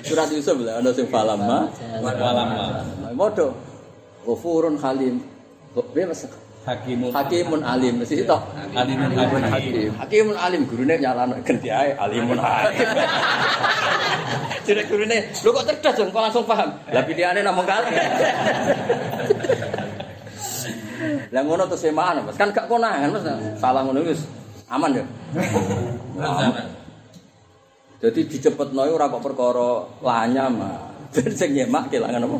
Surat Yusuf lah ana sing falamma Walama. Modo. Ghafurun Halim. Piye Mas? Hakimun. Hakimun alim mesti to. Alimun hakim. Hakimun alim gurune nyalano ganti ae alimun hakim. [LAUGHS] Jadi gurune, lu kok cerdas dong, kok langsung paham. Lah pilihane namung kali. [LAUGHS] Lah ngono terus semaan Mas, kan gak konangan Mas. Salah ngono wis aman ya. Jadi dicepetno ora kok perkara lanyam. ah. Dan sing nyemak kelangan apa?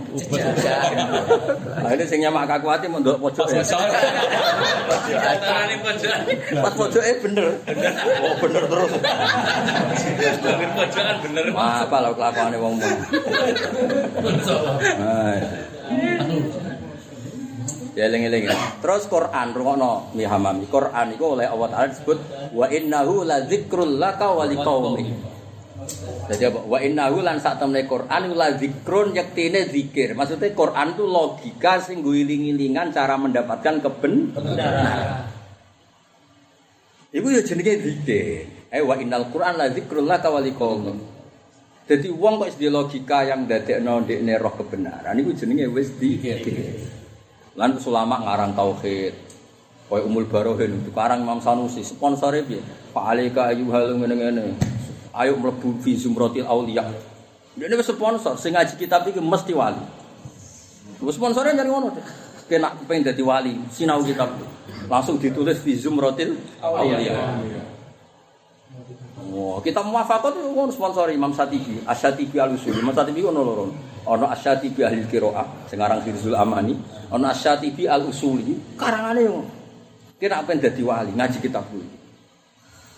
Lah ini sing nyemak kakuati mau ndok pojok. ya. Antarane pojokan. Pas pojoke bener. Oh bener terus. Bangun pojokan bener. Apa lah kelakuane wong wong. Ya eling-eling. Terus Quran rungokno mi hamami. Quran iku oleh Allah Taala disebut wa innahu la dzikrul laka wa liqaumik. Jadi apa? Wa innahu lan sak temne Quran la zikrun yektine zikir. Maksudnya Quran itu logika sing nggo iling-ilingan cara mendapatkan kebenaran. Iku ya jenenge zikir. Eh wa innal Qur'an la dzikrul laka wa liqaumik. Jadi wong kok di logika yang dadekno ndekne roh kebenaran iku jenenge wis zikir. Lan ulama ngarang tauhid. Koyo Umul Barohin itu karang Imam Sanusi sponsore piye? Pak Alika ayyuhal ngene-ngene. Ayo mlebu fi zumratil auliya. Dene wis sponsor sing ngaji kitab iki mesti wali. Wis sponsore nyari ngono. Kena pengen dadi wali, sinau kitab. Langsung ditulis fi zumratil auliya. Wah, kita muwafaqat itu ngono sponsori Imam Satibi, Asyatibi Al-Usul. Imam Satibi ono loro. Ono Asyatibi Ahli Qiraah, sing aran Firzul Amani, ono Asyatibi Al-Usuli. Karangane ngono. Kira apa yang dadi wali ngaji kitab kuwi.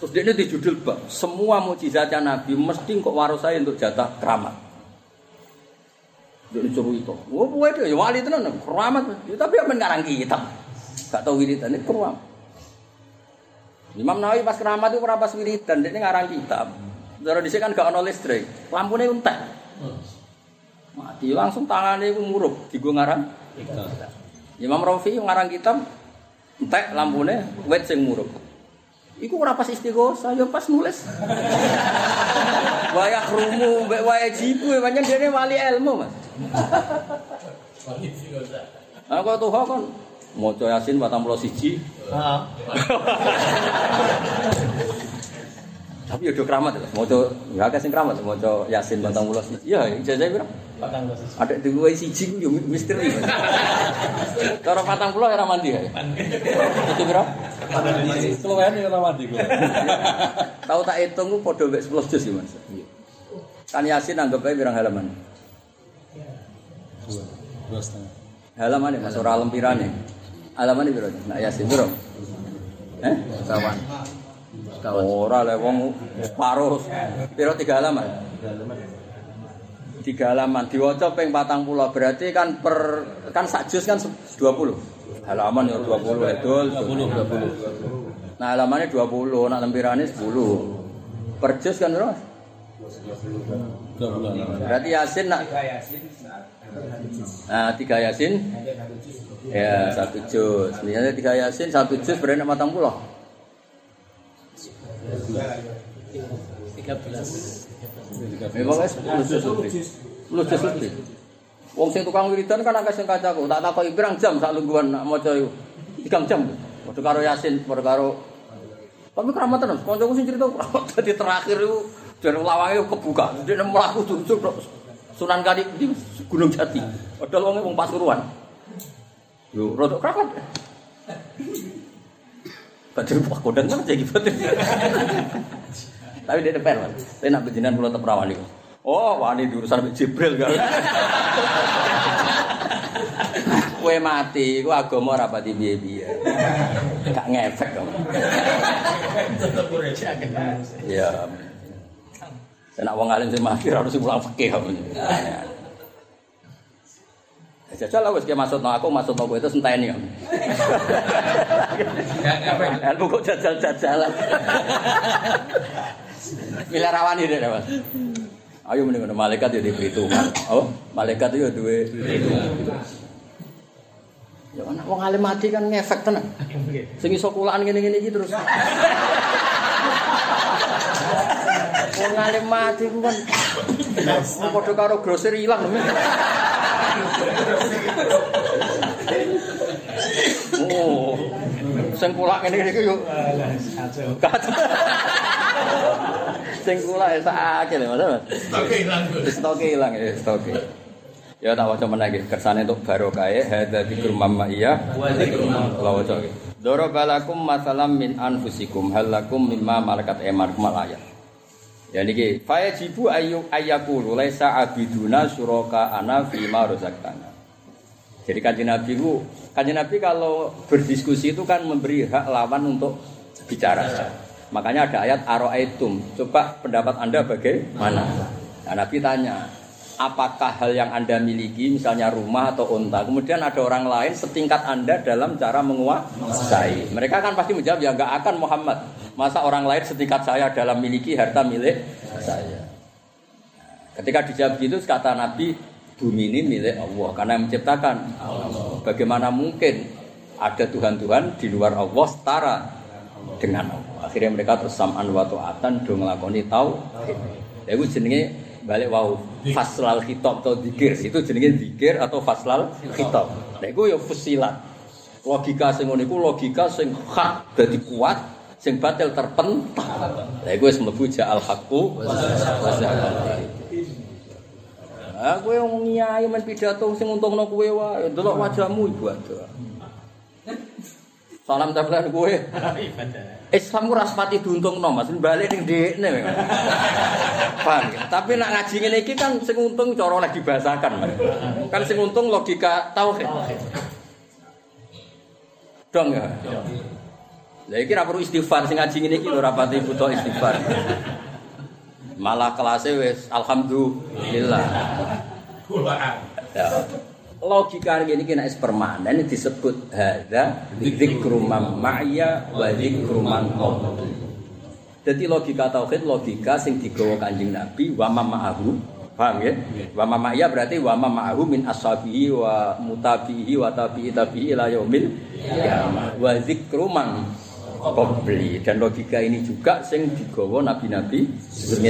Terus dia di judul bab, semua mukjizatnya Nabi mesti kok warosai untuk jatah keramat. Dia suruh itu. Wah, dia ya wali tenan, keramat. Ya, tapi apa ngarang kitab? Gak tahu wiridan ini keramat. Imam Nawawi pas keramat itu ora pas wiridan, dia ngarang kitab. Cara dhisik kan gak ono listrik, lampune entek. Mati langsung tangannya itu murup, digo ngarang. Imam Rafi ngarang kitab entek lampune wet sing murup. Iku ora pas istighosa, ya pas nulis. [LAUGHS] Wayah rumu, mbek wayah jibu, pancen dene wali ilmu, Mas. Nah, kok tuh kan maca Yasin 41. [LAUGHS] Tapi ya do keramat ya, maca ya akeh sing keramat maca Yasin 41. Ya, ijazah piro? Ada di gue siji ku yo misteri. Cara 40 ora mandi ya. Itu? Keluwen ya ora mandi kok. Tahu tak hitung ku padha mek 10 juz ya, Mas. Kan Yasin anggap ae pirang halaman. Dua. Dua setengah. Halaman Mas ora lempirane. Halaman piro? Nak Yasin piro? Eh? Kawan. Kawan. Ora le wong separuh. Piro tiga halaman? Tiga halaman diwaca ping 40 berarti kan per kan sak juz kan 20. Halaman ya 20 edol 20 20. Nah halamannya 20, nak lempirannya 10. Per juz kan berapa? Dua bulan. Berarti Yasin nak Nah, tiga Yasin Ya, satu juz. Misalnya tiga Yasin, satu juz berarti nak matang pulau. Memang es sepuluh juz lebih. Sepuluh juz lebih. Wong sing tukang wiridan kan akeh sing kacaku. Tak takoki pirang jam sak lungguhan nak maca iku. Tiga jam. Padha karo Yasin, padha karo Tapi keramat tenan, kancaku sing keramat [LAUGHS] dadi terakhir iku jan lawange kebuka. Dia mlaku tutup Sunan Kali di Gunung Jati. Padahal wong Pasuruan. Yo rodok keramat. Badir wah kodang kan jadi badir. [LAUGHS] Tapi dia depan, Mas. Saya nak bejinan pulau teperawan itu. Oh, wani di urusan Mbak Jibril kan. [LAUGHS] Kue mati, kue agama rapati biaya-biaya. Gak ngefek kamu. Ya. Saya nak wong alim sing mati harus pulang fikih kamu. Jajal lah wis ki maksud aku maksud aku itu senteni kamu. Ilmu kok jajal-jajalan. Milih rawani deh, Mas. Ayo mending malaikat ya diperhitungan. Oh, malaikat itu ya duwe Ya anak wong alim mati kan ngefek tenan. Sing iso kulaan ngene-ngene iki terus. Wong alim mati ku kan padha karo grosir ilang. Oh. Sing kulak ngene iki yo. Kacau. [LAUGHS] Sing kulak sakake lho, Mas. Oke, hilang. Stoke ilang ya, stoke. Ya tak waca meneh iki kersane untuk barokah hadza dzikrul mamma iya wa dzikrul Allah waca. Darabalakum masalam min anfusikum hal lakum mimma malakat aymanukum ayat. Ya niki fayajibu ayu ayyakulu laisa abiduna suraka ana fima rozaktana. Jadi kanjeng Nabi itu kanjeng Nabi kalau berdiskusi itu kan memberi hak lawan untuk bicara. Makanya ada ayat aroaitum. Coba pendapat Anda bagaimana? Nah, Nabi tanya, apakah hal yang Anda miliki, misalnya rumah atau unta, kemudian ada orang lain setingkat Anda dalam cara menguasai. Mereka kan pasti menjawab, ya nggak akan Muhammad. Masa orang lain setingkat saya dalam miliki harta milik saya. Ketika dijawab gitu, kata Nabi, bumi ini milik Allah, karena yang menciptakan Allah. Bagaimana mungkin ada Tuhan-Tuhan di luar Allah setara dengan Allah. Akhirnya mereka terus sam'an wa ta'atan do nglakoni tau. Ya iku jenenge balik wau faslal khitab atau dikir. Itu jenenge dikir atau faslal khitab. Nah iku ya fusilat. Logika sing ngono iku logika sing hak dadi kuat, sing batil terpental. Lah iku wis mlebu ja'al haqqu wa kowe wong nyai men pidato sing untungno kowe wae, delok wajahmu ibadah. Salam tablan kowe. [LAUGHS] Islam ora sepati diuntungno, Mas. Balik ning dhekne. [LAUGHS] Paham ya? Tapi nak ngaji ngene iki kan sing untung cara oleh dibahasakan. Kan sing untung logika tauhid. Dong ya. Lah iki ra perlu istighfar sing ngaji ngene iki lho ra pati butuh istighfar. Malah kelasnya wis alhamdulillah. Ya. Logika ini kena es permanen disebut hadza dzikru man ma'ya wa dzikru man. Jadi logika tauhid logika sing digawa Kanjeng Nabi wa ma ma'ahu. Paham ya? Wa ma ma'ya berarti wa ma ma'ahu min ashabihi wa mutabihi wa tabi'i tabi'i ila yaumil qiyamah. Wa dzikru man qabli. Dan logika ini juga sing digawa nabi-nabi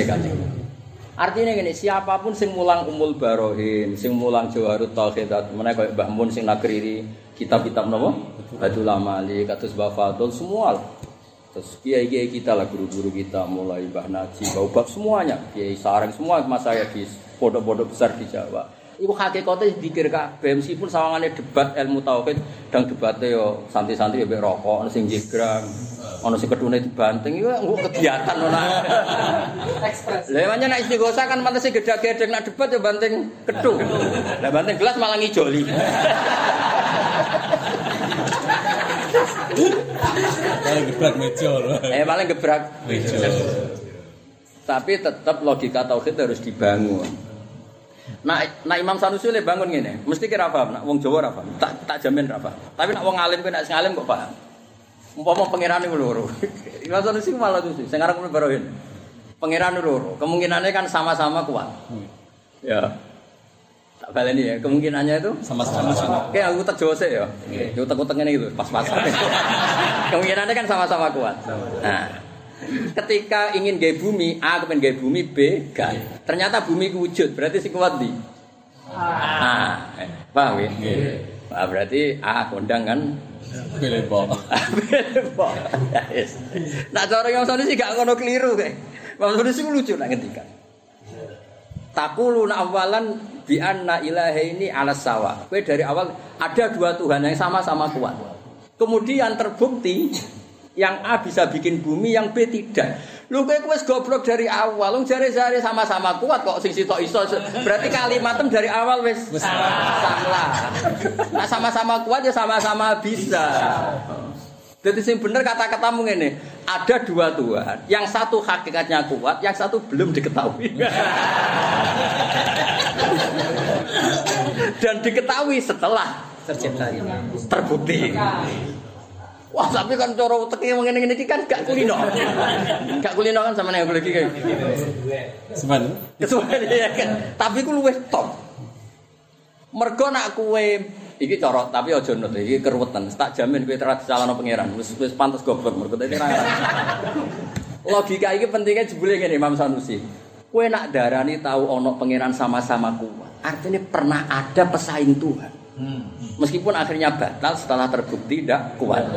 Kanjeng Nabi. Artinya gini, siapa pun sing mulang umul barohin, sing mulang jawarut tauhid, mana kayak Mbah Mun sing nakriri kitab-kitab nopo, Badul Amali, katus Bafadul, semua. Terus kiai kiai kita lah guru-guru kita mulai Mbah Naji, Baubab semuanya, kiai Sarang semua mas saya di pondok-pondok besar di Jawa. Iku hakikatnya dikir kabeh meskipun sawangane debat ilmu tauhid dan debatnya yo santai-santai yo mbek rokok, ono sing jegrang, ono sing kedune dibanting iku engko kegiatan ngono. [LAUGHS] Ekspres. Lah nek istighosa kan pantese gedhe-gedhe nak debat yo banting kedung. Lah banting gelas malah ngijoli. [LAUGHS] Paling gebrak meja loh. Eh paling gebrak. Meja. Tapi tetap logika tauhid harus dibangun. Nah, nah Imam Sanusi le bangun ngene, mesti kira paham, nak wong Jawa paham. Tak tak jamin paham. Tapi nak wong alim kowe nak sing alim kok paham. Umpama pangeran iku loro. [LAUGHS] Imam Sanusi malah tuh sing aran kulo barohin. Pangeran loro, kemungkinannya kan sama-sama kuat. Ya. Tak baleni ya, kemungkinannya itu Sama-sama. Oke, aku tak Jawa sih ya. Yo utek ngene gitu, pas-pasan. [LAUGHS] kemungkinannya kan sama-sama kuat. Nah, ketika ingin gaya bumi A kepen gaya bumi B gak ternyata bumi wujud berarti si kuat di A Eh, paham ya? Nah, berarti A kondang kan. [LAUGHS] Ya, yes. nah cara yang sana sih gak ngono keliru kayak Imam Sanusi ku lucu nak ngendikan Takuluna awalan bi anna ilaha ini ala sawa. Kowe dari awal ada dua Tuhan yang sama-sama kuat. Kemudian terbukti yang A bisa bikin bumi, yang B tidak. Lu kowe wis goblok dari awal. Wong jare-jare sama-sama kuat kok sing sitok iso. Berarti kalimatem dari awal wis salah. Nah sama-sama kuat ya sama-sama bisa. Jadi sing bener kata-katamu ngene, ada dua Tuhan. Yang satu hakikatnya kuat, yang satu belum diketahui. Dan diketahui setelah tercipta ini. terbukti. Wah, tapi kan cara uteknya ngene ngene iki kan gak kulino. Gak kulino kan sama nek lagi kayak. Semen. Kesuwen ya kan. Tapi ku luwih top. Mergo nak kue iki cara tapi aja nut iki keruwetan. Tak jamin kowe terat calon pangeran. Wis wis pantes goblok mergo dadi ra. Logika iki pentingnya jebule ngene Imam Sanusi. Kue nak darani tahu ono pangeran sama-sama kuat. Artinya pernah ada pesaing Tuhan. Meskipun akhirnya batal setelah terbukti tidak kuat.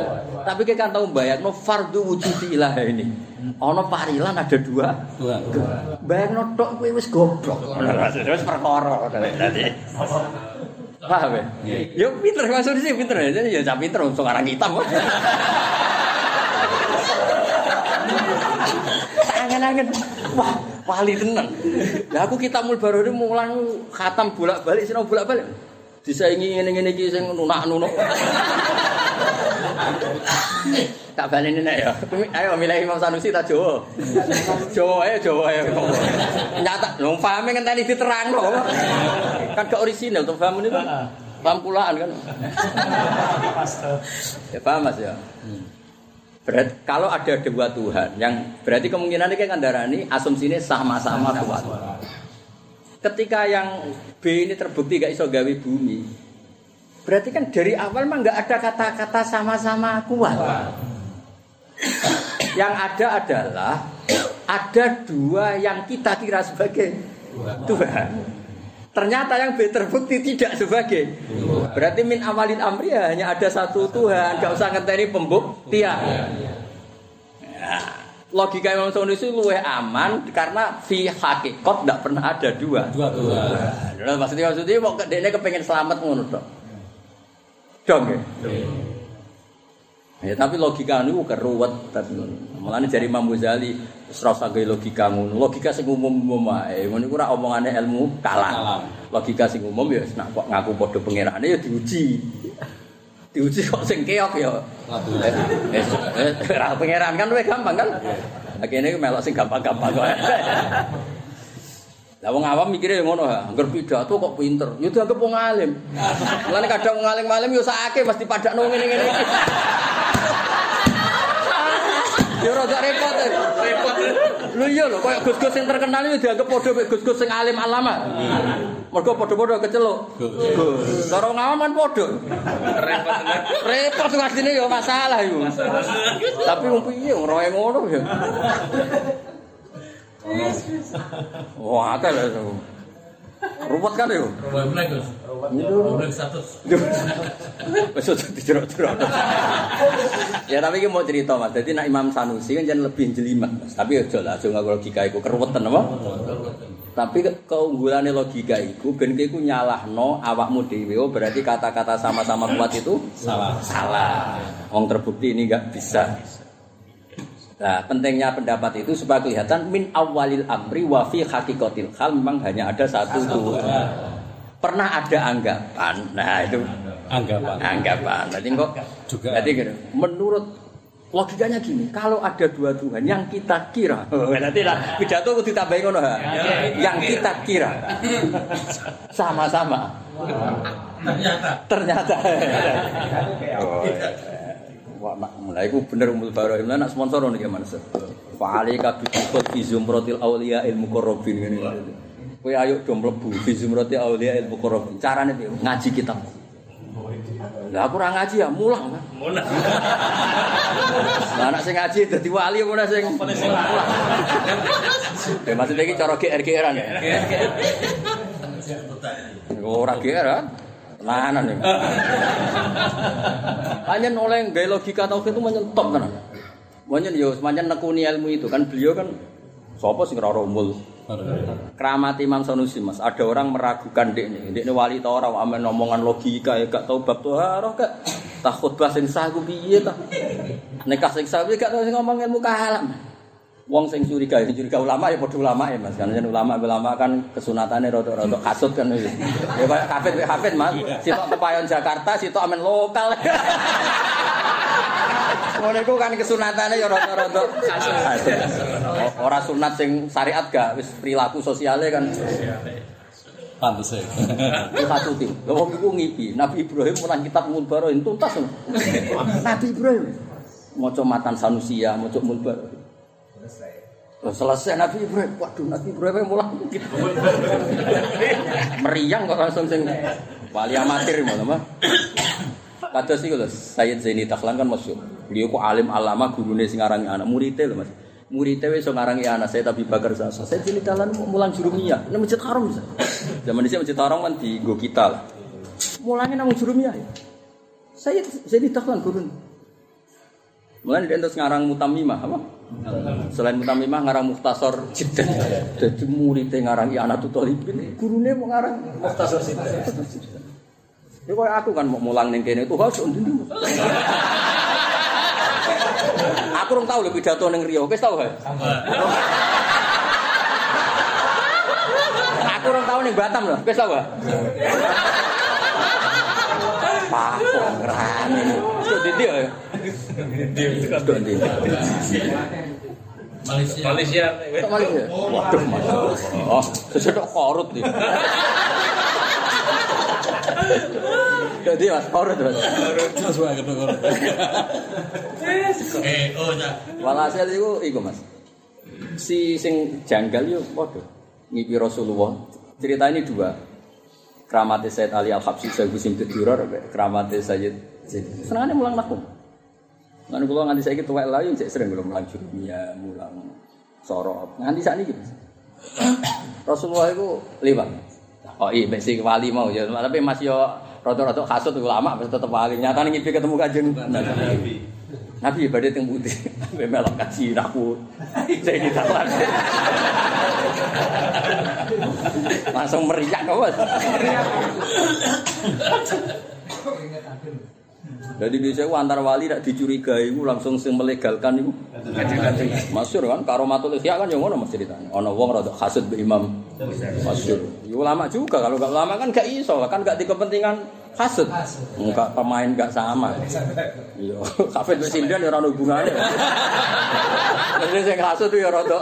Tapi kita kan tahu bayang no fardu wujud ilah ini. Ono parilan ada dua. Tuhan. Bayang no tok kue wis goblok. Wis perkara tadi. Paham ya? Ya pinter maksudnya sih pinter ya. Ya cah pinter untuk orang hitam. Angen-angen. Wah, Wali tenan. Lah aku kitabul baru ini mulang khatam bolak-balik sinau bolak-balik. Disaingi ngene-ngene iki sing nunak-nunuk. tak baleni nek ya. Ayo milih Imam Sanusi ta Jawa. Jawa ae Jawa ae. Nyata wong pahame ngenteni diterangno. Kan gak orisinal tuh paham ini kan. Paham kulaan kan. ya paham Mas ya. Berarti kalau ada dua Tuhan yang berarti kemungkinan ini kan darani asumsinya sama-sama kuat. Ketika yang B ini terbukti gak iso gawe bumi, berarti kan dari awal mah nggak ada kata-kata sama-sama kuat. [COUGHS] yang ada adalah ada dua yang kita kira sebagai Tuhan. Ternyata yang B terbukti tidak sebagai. Berarti min awalin amri ya, hanya ada satu Tuhan, gak usah ngenteni pembuktian. Ya, logika Imam Sanusi luwih aman karena fi hakikat tidak pernah ada dua. Dua Tuhan. Nah, maksudnya maksudnya mau dia kepengen selamat ngono tok. Dong ya. Ya, tapi logika ini keruwet tapi mulane dari Imam Ghazali usah gawe logika ngono. Logika sing umum-umum wae. Ngono iku ora omongane ilmu kalam. Kalam. Logika sing umum ya nak kok ngaku padha pangerane ya diuji. Diuji kok sing keok ya. Satu. Wis eh, ora pangeran kan luwih gampang kan. Akhirnya melok sing gampang-gampang kok. Lah wong awam mikire ngono ha, angger pidato kok pinter. Ya dianggap wong alim. Mulane kadang wong alim-alim yo sakake mesti padakno ngene-ngene iki. [LAUGHS] Ya rada repot. eh. Repot. Lho iya lho, koyo Gus-gus sing terkenal yo dianggap padha mek Gus-gus sing alim alama. Mergo padha-padha keceluk. Gus. Cara awam kan padha. Repot tenan. Repot asline yo masalah iku. Tapi wong piye roe ngono ya. Wah, akeh lho. Ruwet kan yo. Mulai Gus. Rumah status. Wis aja dijerok-jerok. ya tapi iki mau cerita Mas. Dadi nak Imam Sanusi kan jan lebih jelimet Mas. Tapi aja lah aja ngaku logika iku keruwetan apa? Tapi ke- keunggulannya logika iku ben iku nyalahno awakmu dhewe oh, berarti kata-kata sama-sama kuat itu Salah. salah. Wong terbukti ini enggak bisa. Nah, pentingnya pendapat itu supaya kelihatan min awalil amri wa fi hakikatil hal memang hanya ada satu Tuhan. Pernah ada anggapan. Nah, itu Anggapan. anggapan. Berarti kok Juga. Berarti gini, menurut logikanya gini, kalau ada dua Tuhan yang kita kira, [LAUGHS] oh, nanti lah pidato kudu ditambahi ngono ha. Yang kita kira sama-sama Ternyata. ternyata. Oh. [LAUGHS] Wah, mak- mulai iku bener umul barohim lah nak sponsor ngono iki Mas. Fa alika bi qut fi zumratil auliya il muqarrabin ngene. Kowe ayo do mlebu fi zumratil auliya il muqarrabin. Carane piye? Ngaji kitab. Lah aku ora ngaji ya mulang kan. Mulah. Lah anak sing ngaji dadi wali apa sing mulang. Ya maksudnya iki cara GR-GRan ya. Ora GR kan. Tenanan ya. Hanya oleh gaya logika tauhid itu menyetop kan. Makanya yo semacam nekuni ilmu itu kan beliau kan sapa sing ora umul. Keramat Imam Sanusi Mas, ada orang meragukan dek ini, dek ini wali tau orang amen omongan logika ya gak tau bab toharoh gak. Takut bahas sing sah ku piye ta. Nikah sing sah gak tau sing ngomong ilmu kalam. Wong sing curiga, sing curiga ulama ya padha ulama ya Mas. Karena yen ulama ulama kan kesunatannya rodok-rodok kasut kan. Ya kayak hafid hafid Mas. Sitok kepayon Jakarta, sitok amen lokal. [LAUGHS] Ngono iku kan kesunatannya ya rada-rada kasut. Ora sunat sing syariat gak wis perilaku sosialnya kan Pantes ya. itu satu tim. Lha wong iku ngipi, Nabi Ibrahim mulang kitab Mulbaro tuntas. Nabi Ibrahim maca matan Sanusia, maca Mulbaro. Loh, selesai Nabi Ibrahim. Waduh, Nabi Ibrahim mulang kitab. [LAUGHS] Meriang kok langsung sing wali amatir malah mah. Kados iku lho, Sayyid Zaini Dahlan kan masyhur. Beliau ku alim alama gurune sing arangi anak muridé lho Mas. Muridé wis ngarangi anak saya tapi bakar sasa. Saya Zaini mau mulang jurumiyah. Ini masjid haram. Zaman dhisik masjid haram kan di go kita lah. Mulangnya nang jurumiyah ya. Saya Zaini Dahlan gurun. Mulane dia terus ngarang mutamimah apa? Selain mutamimah ngarang muhtasor jiddan. Jadi muridé ngarang ya anak tutolibin, gurune mau ngarang muhtasor jiddan. Ya kaya aku kan mau mulang ning kene itu harus ndi Aku rung tau lho pidato ning Rio, wis tau ha? Aku orang tahun ning Batam loh. Wis tau gak? Pak Pongrane. Itu di dia ya. Itu di dia. Malaysia. Malaysia. Malaysia. Waduh, Mas. Oh, sesedok korut ya. Jadi Mas, korut Mas. Terus wae ketemu. Eh, oh ya. Walhasil itu iku Mas. Si sing janggal yo padha ngipi Rasulullah. Cerita ini dua. Keramatnya Sayyid Ali Al-Habsyi Sayyid Gusim Duror keramatnya Sayyid Zaid. Senangane mulang nakum. Lan kula nganti saiki tuwek layu cek sering kula mulang jurumia, mulang sorot. Nganti sakniki. [COUGHS] Rasulullah itu lewat. Oh iya, mesti wali mau ya. Tapi Mas yo rada-rada kasut ulama tetep wali. Nyatane ngipi ketemu Kanjeng Nabi. Nabi ibadah yang putih, [LAUGHS] sampai melok kasih aku, [LAUGHS] saya ditalan. [LAUGHS] Langsung meriak kau. [COUGHS] Jadi biasanya ku antar wali tidak dicurigai, ku langsung sing melegalkan itu. Masyur kan, karomatul ikhya kan yang mana mas ceritanya. Ono wong rada hasud be imam. Masyur. Ya, ulama juga kalau nggak ulama kan gak iso, kan gak di kepentingan hasud. Enggak pemain gak sama. Iya, [LAUGHS] Hafid wis sindan ya ora ono hubungane. [LAUGHS] Jadi sing hasud ya rada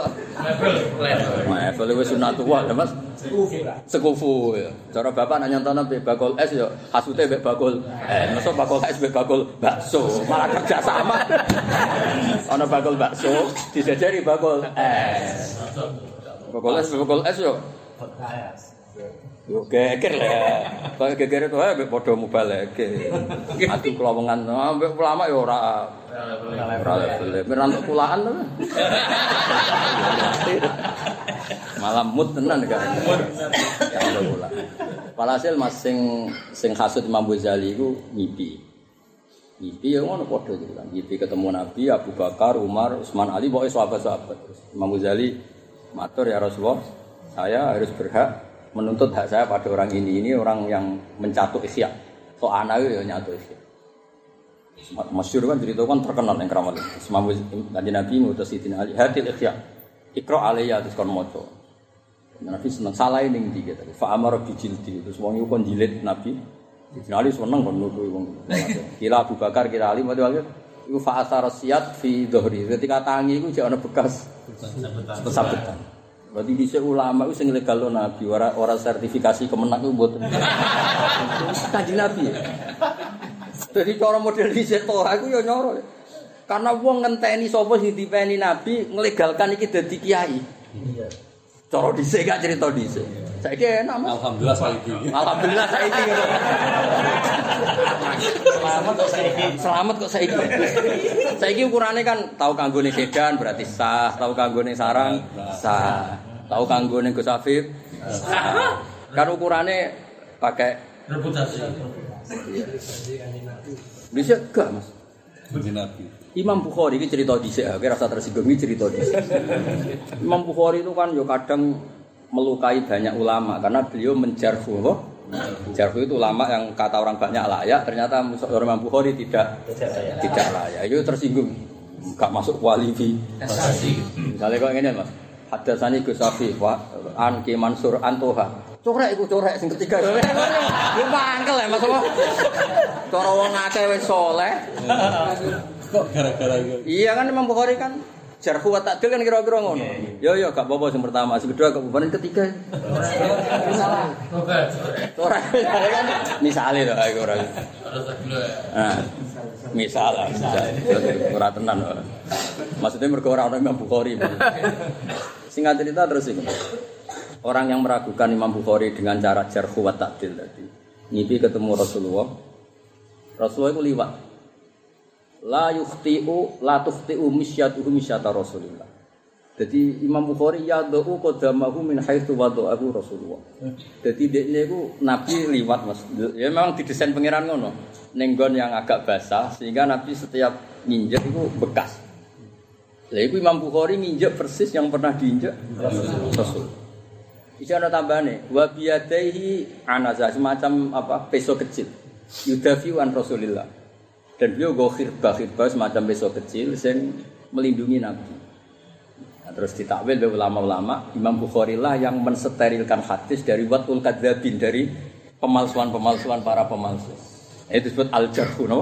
Level. Level wis sunatullah ya Mas. Sekufu ya. Cara bapak nak nyontono mbek bakul es ya hasute mbek bakul eh masa bakul es mbek bakul bakso malah kerja sama. [LAUGHS] Ana bakul bakso dijajari bakul es. Bakul es bakul es yo. Yo geger lah. Kaya geger itu ae mbek padha mubalek. Atu kelowongan mbek ulama ya ora ora level. Merantuk kulaan to. Malah mood tenan kan. Kalau bola. Walhasil Mas sing sing hasud Imam Ghazali iku ngipi. Ngipi ya ngono padha gitu kan. Ngipi ketemu Nabi, Abu Bakar, Umar, Utsman Ali, pokoknya sahabat-sahabat. Imam Ghazali matur ya Rasulullah, saya harus berhak menuntut hak saya pada orang ini. Ini orang yang mencatut ikhya. So anak ya nyatu ikhya. Masyur kan cerita kan terkenal yang keramat. Imam Nabi Nabi ngutus Sidin Ali, hadil ikhya. Ikra alaiya terus kon maca. Nabi seneng salah ning ndi gitu. Fa amara bi jildi terus wong iku kon jilid Nabi. Sidin Ali seneng kon nutu wong. Kira Abu Bakar kira Ali mati wakil iku fa asara siyat fi dhuhri. Ketika tangi iku jek ana bekas kesabetan. Berarti bisa ulama itu sing legal lo Nabi, ora ora sertifikasi kemenang itu buat kaji Nabi. Jadi cara model di seto aku yo nyoro. Karena wong ngenteni sapa sing dipeni Nabi nglegalkan iki dadi kiai. Cara dhisik gak cerita dhisik. Saiki enak Mas. Alhamdulillah saiki. Alhamdulillah saiki ngono. Selamat kok saiki. Selamat kok saiki. Saiki ukurane kan tahu kanggone sedan berarti sah, tahu kanggone sarang sah, tahu kanggone Gus Afif sah. Kan ukurane pakai Reputasi. bisa gak Mas? Puji Nabi. Imam Bukhari ini cerita di sini, rasa tersinggung ini cerita di Imam Bukhari itu kan yo kadang melukai banyak ulama karena beliau menjarfu? Jarfu itu ulama yang kata orang banyak layak, ternyata Imam Bukhari tidak tidak layak. Itu tersinggung, gak masuk kualifi. Misalnya kok ini mas, hadasani Gus Safi, wa an Ki Mansur Antoha. Corek iku corek sing ketiga. [LAUGHS] Ya mangkel ya mas? Cara wong akeh wis saleh. [LAUGHS] Kok gara-gara? Iya kan Imam Bukhari kan jarhu wa ta'dil kan kira-kira ngono. Yo yo gak apa-apa sing pertama, sing kedua kebubaran ketiga. Ora kan misale to aku ora. Nah, misal lah, misal. Ora tenan. ora. Maksudnya mergo ora ono Imam Bukhari. Singkat cerita terus ini. Orang yang meragukan Imam Bukhari dengan cara jarhu wa ta'dil tadi. Ngipi ketemu Rasulullah. Rasulullah itu liwat. La yukhti'u la tukhti'u misyatuhu misyata Rasulillah. Jadi Imam Bukhari ya do'u qadamahu min haitsu wada'ahu Rasulullah. Jadi dekne iku Nabi liwat Mas. Ya memang didesain pangeran ngono. Ning nggon yang agak basah sehingga Nabi setiap nginjek itu bekas. Lah iku Imam Bukhari nginjek persis yang pernah diinjek Rasul. Iki ana tambahane, wa biyadaihi anaza semacam apa peso kecil. Yudafiu an Rasulillah. Dan beliau go khirbah khirbah semacam peso kecil yang melindungi Nabi. Nah, terus ditakwil oleh ulama-ulama Imam Bukhari lah yang mensterilkan hadis dari watul kadzabin dari pemalsuan-pemalsuan para pemalsu. Itu disebut al jarhu no?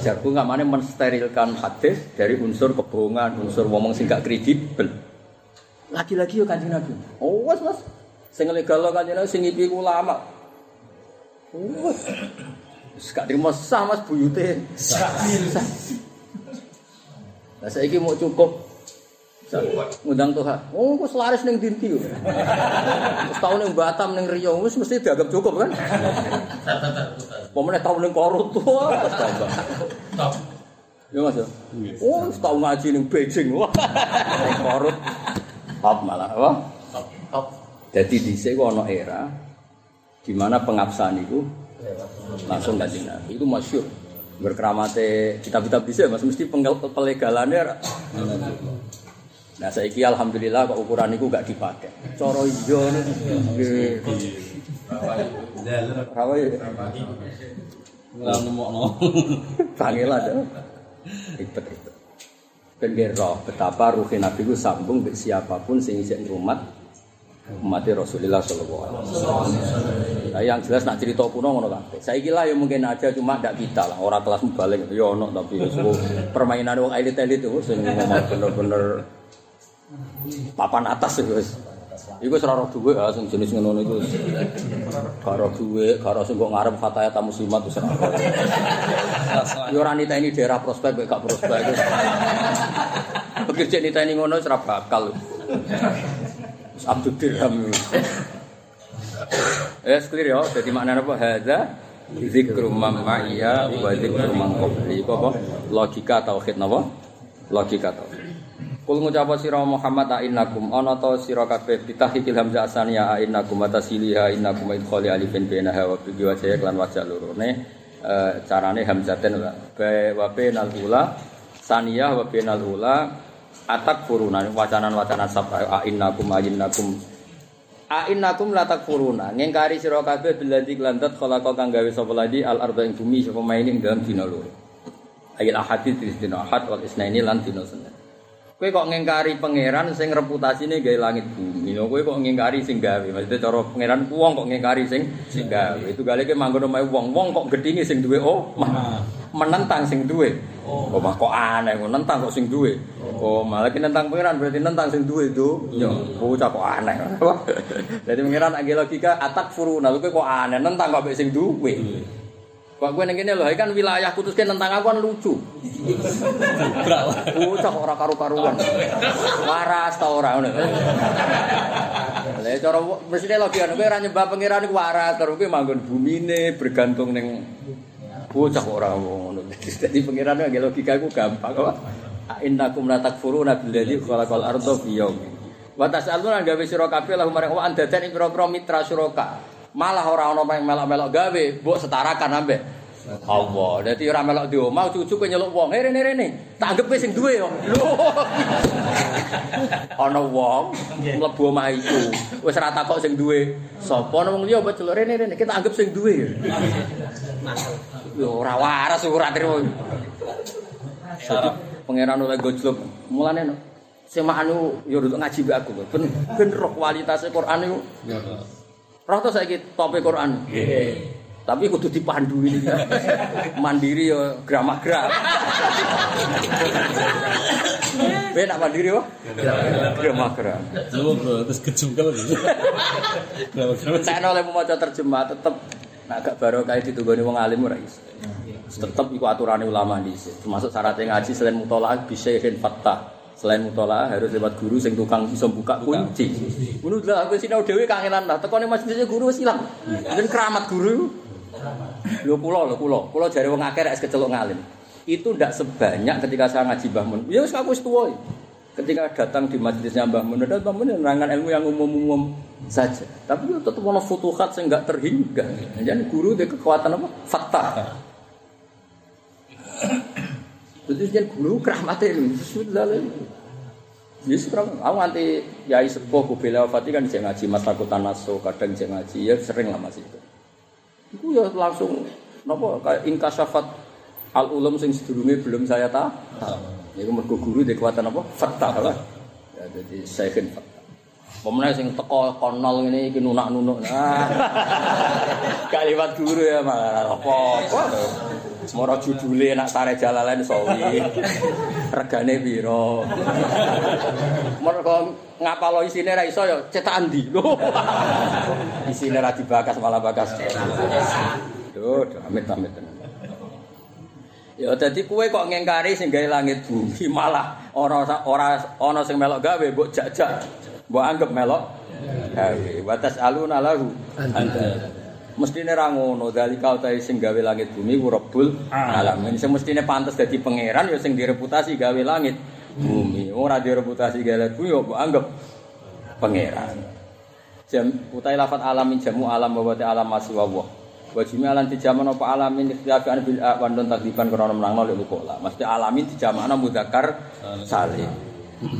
Jarhu nggak mana mensterilkan hadis dari unsur kebohongan, unsur ngomong sing gak kredibel. Lagi-lagi yo kanjeng Nabi. Oh, wes mas. Sing legal kanjeng Nabi sing ulama. Oh. Wis gak terima sah mas buyute. Lah saiki mau cukup ngundang Tuhan. Oh, kok selaris ning dinti. Wis tau ning Batam ning Riau wis mesti dianggap cukup kan? Pemene tau ning Korut tuh. wis. Ya Mas. ya? Oh, wis tau ngaji ning Beijing. Wah. Ning Korut. Top malah apa? Top. Jadi ku ana era di mana pengabsahan itu langsung dari Nabi. Itu masyur berkeramate kitab-kitab bisa mas. Mesti pelegalannya nah saya kira alhamdulillah kok ukuran itu gak dipakai. Coro ijon apa ya nemu no panggil aja ribet ribet roh betapa ruhi nabi itu sambung siapapun isek rumah umat Rasulullah sallallahu alaihi wasallam. Yang jelas nak cerita kuno ngono kabeh. Saiki lah ya mungkin aja cuma ndak kita lah, ora kelas balik ya ono tapi permainan wong elit-elit itu sing bener-bener papan atas itu wis. Iku wis ora dhuwit ya sing jenis ngono iku. Karo dhuwit, karo sing kok ngarep tamu muslimat wis ora. Ya ora niteni daerah prospek gak prospek. Bekerja niteni ngono wis ora bakal. Abdul Dirham. Eh clear ya, jadi maknanya apa? Hadza zikru man ma'iya wa zikru man qabli. Apa? Logika tauhid napa? Logika tauhid. Kul ngucapa sira Muhammad innakum ana ta sira kabeh bitahikil hamzah asaniyah a innakum atasiliha innakum idkhali alifin bainaha wa bi wajhi lan wajah lurune eh, carane hamzaten wa bainal ula saniyah wa bainal ula atak furuna wacanan-wacanan sab'a a innakum a innakum a innakum la takfuruna. Ngingkari sira kabeh billadzi lantat khalaqa kang gawe sapa ladi al arda ing bumi sapa main ing dalam dina loro. Ayat ahadits dina ahad wal isnaini lan dina senin Kowe kok ngingkari pangeran sing reputasine gawe langit bumi. Lho kowe kok ngingkari sing gawe. Maksudnya cara pangeran wong kok ngingkari sing sing gawe. Itu gale ke manggon omahe wong. Wong kok gedhinge sing duwe oh, mah menentang sing duwe. Oh, mah kok aneh kok nentang kok sing duwe. Oh, malah ki nentang pangeran berarti nentang sing duwe itu. Yo, bocah kok aneh. [LAUGHS] Jadi pangeran agak logika atak furu. Nah, kowe kok aneh nentang kok sing duwe. Kok gue neng kene lho, kan wilayah putuskan tentang aku kan lucu. Bocah kok ora karu-karuan. Waras ta ora ngono. Lah cara mestine logika kowe ora nyembah pangeran iku waras, terus kowe manggon bumine bergantung ning bocah ora ngono. Dadi pangeran nggih logika iku gampang kok. Innakum la takfuruna billadzi khalaqal arda fi yaumin. Wa tas'aluna gawe sira kabeh lahum marang wa andadan ing pira-pira mitra suraka. Malah ora ana yang melok-melok gawe, mbok setarakan ambek Allah. Dadi ora melok di omah cucu kowe nyeluk wong. Eh rene rene. Tak anggap kowe sing duwe yo. Lho. [LAUGHS] Ana wong mlebu omah iku. Wis ora takok sing duwe. Sapa ana wong liya mbok celuk rene rene. Kita anggap sing duwe. Yo ora waras ora trimo. Pangeran oleh gojlok. Mulane no. Semaan niku yo ngaji mbek aku. Ben ben roh kualitasé Quran niku. Roh to saiki tope Quran. Tapi kudu dipandu ini. mandiri yo gramagra. Ben nak mandiri yo? Gramagra. Lu terus kejungkel kenapa? Saya oleh pemaca terjemah tetep nak gak barokah ditunggoni wong alim ora iso. Tetep iku aturane ulama dhisik. Termasuk syaratnya ngaji selain mutolaah bisa fattah. Selain mutolaah harus lewat guru sing tukang bisa buka kunci. Ngono lah aku sinau dhewe kangenan lah. Tekone majelis guru wis ilang. Dan keramat guru. Lho kula lho kula. Kula jare wong akeh rek kecelok ngalim. Itu ndak sebanyak ketika saya ngaji Mbah Mun. Ya wis aku wis tuwa. Ketika datang di majelisnya Mbah Mun, ada Mbah Mun nerangkan ilmu yang umum-umum saja. Tapi ya tetap ono futuhat sing enggak terhingga. Jadi guru dia kekuatan apa? Fakta. [COUGHS] Jadi jadi guru kerahmate lho. Lho. Yes, aku nganti yai sepuh ku bela wafati kan jek ngaji mas takutan naso, kadang jek ngaji ya sering lah masih itu. Iku ya langsung napa kayak ingkasafat al ulum sing sedurunge belum saya tahu. Iku mergo guru di kekuatan apa? Fatah lah. Ya, Jadi Syekhin Fattah. Pemenang sing teko konol ngene iki nunak-nunuk. [LAUGHS] Nah. Kalimat guru ya malah apa-apa. Semoro judule nak sare jalalain sawi. [LAUGHS] Regane piro? Mergo ngapalo isine ra iso ya cetak ndi. [LAUGHS] Isine ra dibakas malah bakas. Duh, amit-amit tenan. Ya dadi kowe kok ngengkari sing gawe langit bumi malah ora ora ana sing melok gawe mbok jajak. Mbok anggap melok gawe. Watas aluna lahu. Mestine ra ngono, dalika utahe sing gawe langit bumi ku Rabbul alamin. Sing mestine pantes dadi pangeran ya sing direputasi gawe langit bumi. Ora direputasi gawe langit bumi ya mbok anggap pangeran. Jam utai lafat alamin jamu alam wa ta alam masih wa Wa jami'alan dijaman apa alamin ikhtilafan bil wan don takdiban krana menangno lek lukola. Mesti alamin dijamakna mudzakkar salim.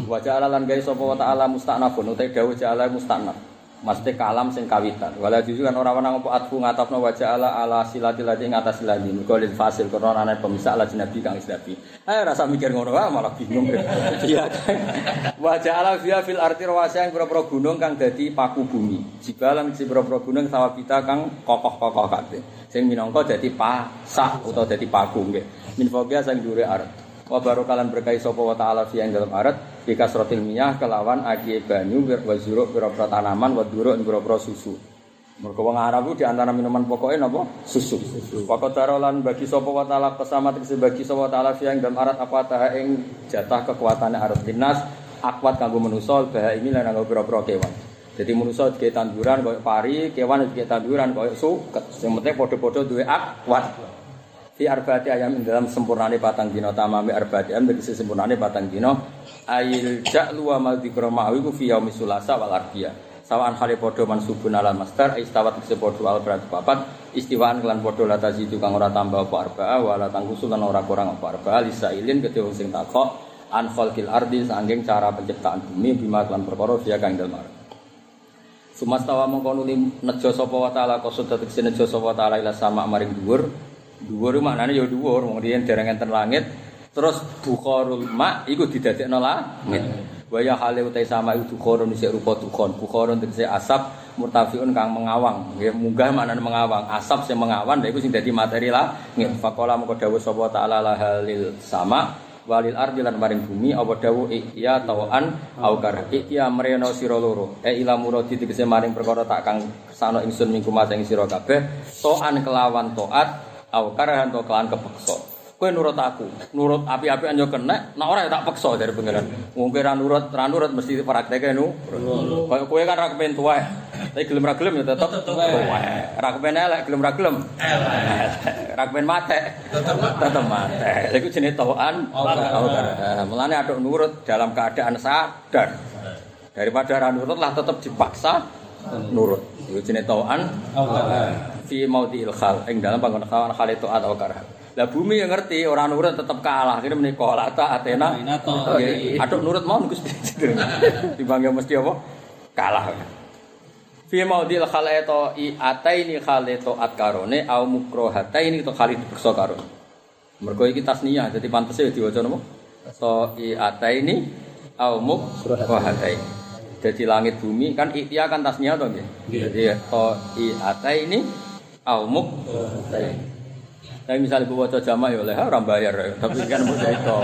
Wa ja'ala lan gawe sapa wa ta'ala musta'nafun utai dawuh ja'ala musta'naf. Mesti kalam sing kawitan. Wala juzu kan ora wenang apa atfu ngatafno wa ja'ala ala silati lati ing atas silati. Mergo lil fasil krana ana pemisah la nabi kang islabi. Eh rasa mikir ngono wae malah bingung. [LAUGHS] Iya kan. Wa ja'ala fiha fil arti rawasa yang pira-pira gunung kang dadi paku bumi. Jibalan si pira-pira gunung sawabita kang kokoh-kokoh kabeh. Sing minangka dadi pasak utawa dadi paku nggih. Min fawqiha sing dhuwure arep. Wa barokalan berkahi sapa wa ta'ala fi ing dalam arat fi kasratil miyah kelawan agi banyu wa zuruk pira-pira tanaman wa duruk pira-pira susu. Mergo wong Arab di antara minuman pokoknya napa? Susu. Pokok tarolan bagi sapa wa ta'ala kesamat bagi sapa ta'ala fi ing dalam arat apa ta ing jatah kekuatane arat dinas akwat kanggo manusa bah ini lan kanggo pira-pira kewan. Jadi manusa digawe tanduran koyo pari, kewan digawe tanduran koyo suket. Sing penting padha-padha duwe akwat. Fi arbaati ayam dalam sempurnane patang dina tamame arbaati ayam tegese sempurnane patang dina. Ayil ja'lu wa mal dzikra ma'awi ku fi yaumi sulasa wal arbiya sawaan hale padha mansubun ala masdar istawat tegese padha al berat papat. Istiwaan kelan padha la tazidu kang ora tambah apa arbaa wa la tangkusu lan ora kurang apa arbaa lisailin kedhe sing takok an khalqil ardi sanging cara penciptaan bumi bima kelan perkara dia kang dalem Sumastawa mongko nuli nejo sapa wa taala kosot tegese nejo sapa wa taala ila sama maring dhuwur Dhuwur maknane ya dhuwur, wong riyen dereng enten langit. Terus bukharul ma iku didadekno langit. Wa ya hale utai sama itu bukharun isih rupa dukhon. Bukharun tegese asap murtafiun kang mengawang. Nggih munggah maknane mengawang. Asap sing mengawan lha iku sing dadi materi langit. Faqala mengko dawuh sapa ta'ala la halil sama walil ardi lan maring bumi apa dawuh iya tawaan au karah iya mrena sira loro e ila muradi tegese maring perkara tak kang sano ingsun minggu mas ing sira kabeh toan kelawan taat Aku karahan to kelan kepeksa. Kowe nurut aku, nurut api-apian yo kena, nek ora tak peksa dari pangeran. Wong kowe ra nurut, ra nurut mesti prakteke nu. Kayak kowe kan ra kepen tuwa. Tapi gelem ra gelem ya tetep tuwa. Ra kepen elek gelem ra gelem. Ra kepen mate. Tetep mate. Iku jenenge tawaan. Mulane aduk nurut dalam keadaan sadar. Daripada ra nurut lah tetep dipaksa nurut. Iku jenenge tawaan. Fi maudi ilkhal ing dalam panggon kawan khal itu atau karah. Lah bumi yang ngerti orang nurut tetap kalah. Akhirnya menika la ta Athena. Aduk nurut mau Gusti. [LAUGHS] Dibangga mesti apa? Kalah. Fi maudi ilkhal itu i ataini khal itu at karone au mukrohataini itu khal itu beksa karone. Mergo iki tasniyah jadi pantese diwaca napa? To i ataini au mukrohataini. Jadi langit bumi kan ikhtia kan tasnya toh nggih. Jadi to i ataini aumuk tapi misalnya gue baca jamaah ya oleh orang bayar tapi kan mau cerita.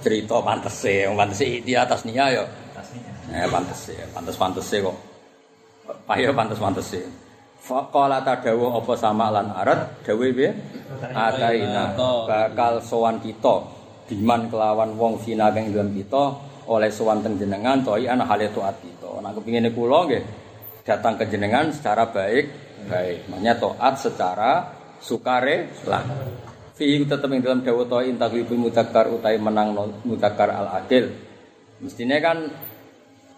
Cerita pantes sih yang pantes sih di atas nih ya. Eh pantes sih pantes pantes sih kok. Payah pantes pantes sih Fakola tadawu apa sama lan arat? Dawe be ataina. Bakal sowan kita. Diman kelawan wong sina kang dalam kita oleh sowan teng jenengan toi ana hale taat kita. Nek kepingine kula nggih datang ke jenengan secara baik baik. Makanya toat secara sukare lah. Fi tetap yang dalam dawuh toa intaglibu mudakar utai menang mudakar al adil. Mestinya kan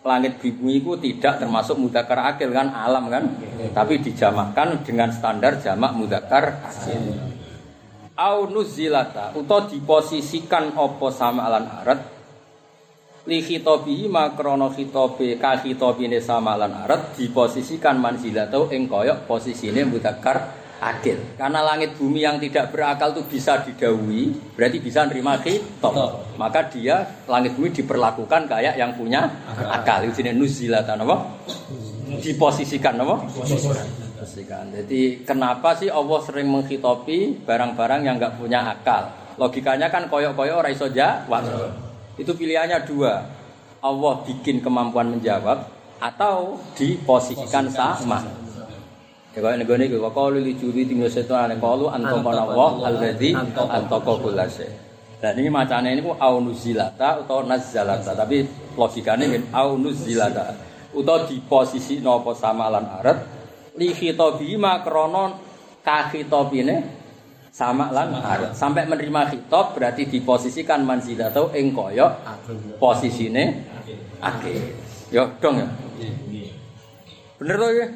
langit bumi itu tidak termasuk mudakar akil kan alam kan, tapi dijamakan dengan standar jamak mudakar akil. Au nuzilata utawa diposisikan opo sama alan arat li khitabi makrono khitabe ka khitabine sama lan arat diposisikan manzilatau ing koyok posisine mudzakkar akil. Karena langit bumi yang tidak berakal itu bisa didahului, berarti bisa nerima khitab. Maka dia langit bumi diperlakukan kayak yang punya akal. Itu jenis nuzilatan apa? Diposisikan apa? Posisikan. Jadi kenapa sih Allah sering menghitopi barang-barang yang nggak punya akal? Logikanya kan koyok-koyok ora iso jawab. Itu pilihannya dua. Allah bikin kemampuan menjawab atau diposisikan sama. Ya kaya nego kok qalu li juri tinggal setan ane qalu antaqana wa alladzi antaqa kullase. Dan ini macane niku au nuzilata utawa nazzalata, tapi logikane ngene au nuzilata. Utawa di posisi napa sama lan aret li khitabi ma krana ka khitabine sama lan aret. Sampai menerima khitab berarti diposisikan manzilatau ing kaya posisine akhir. Yo dong ya. Bener toh ya?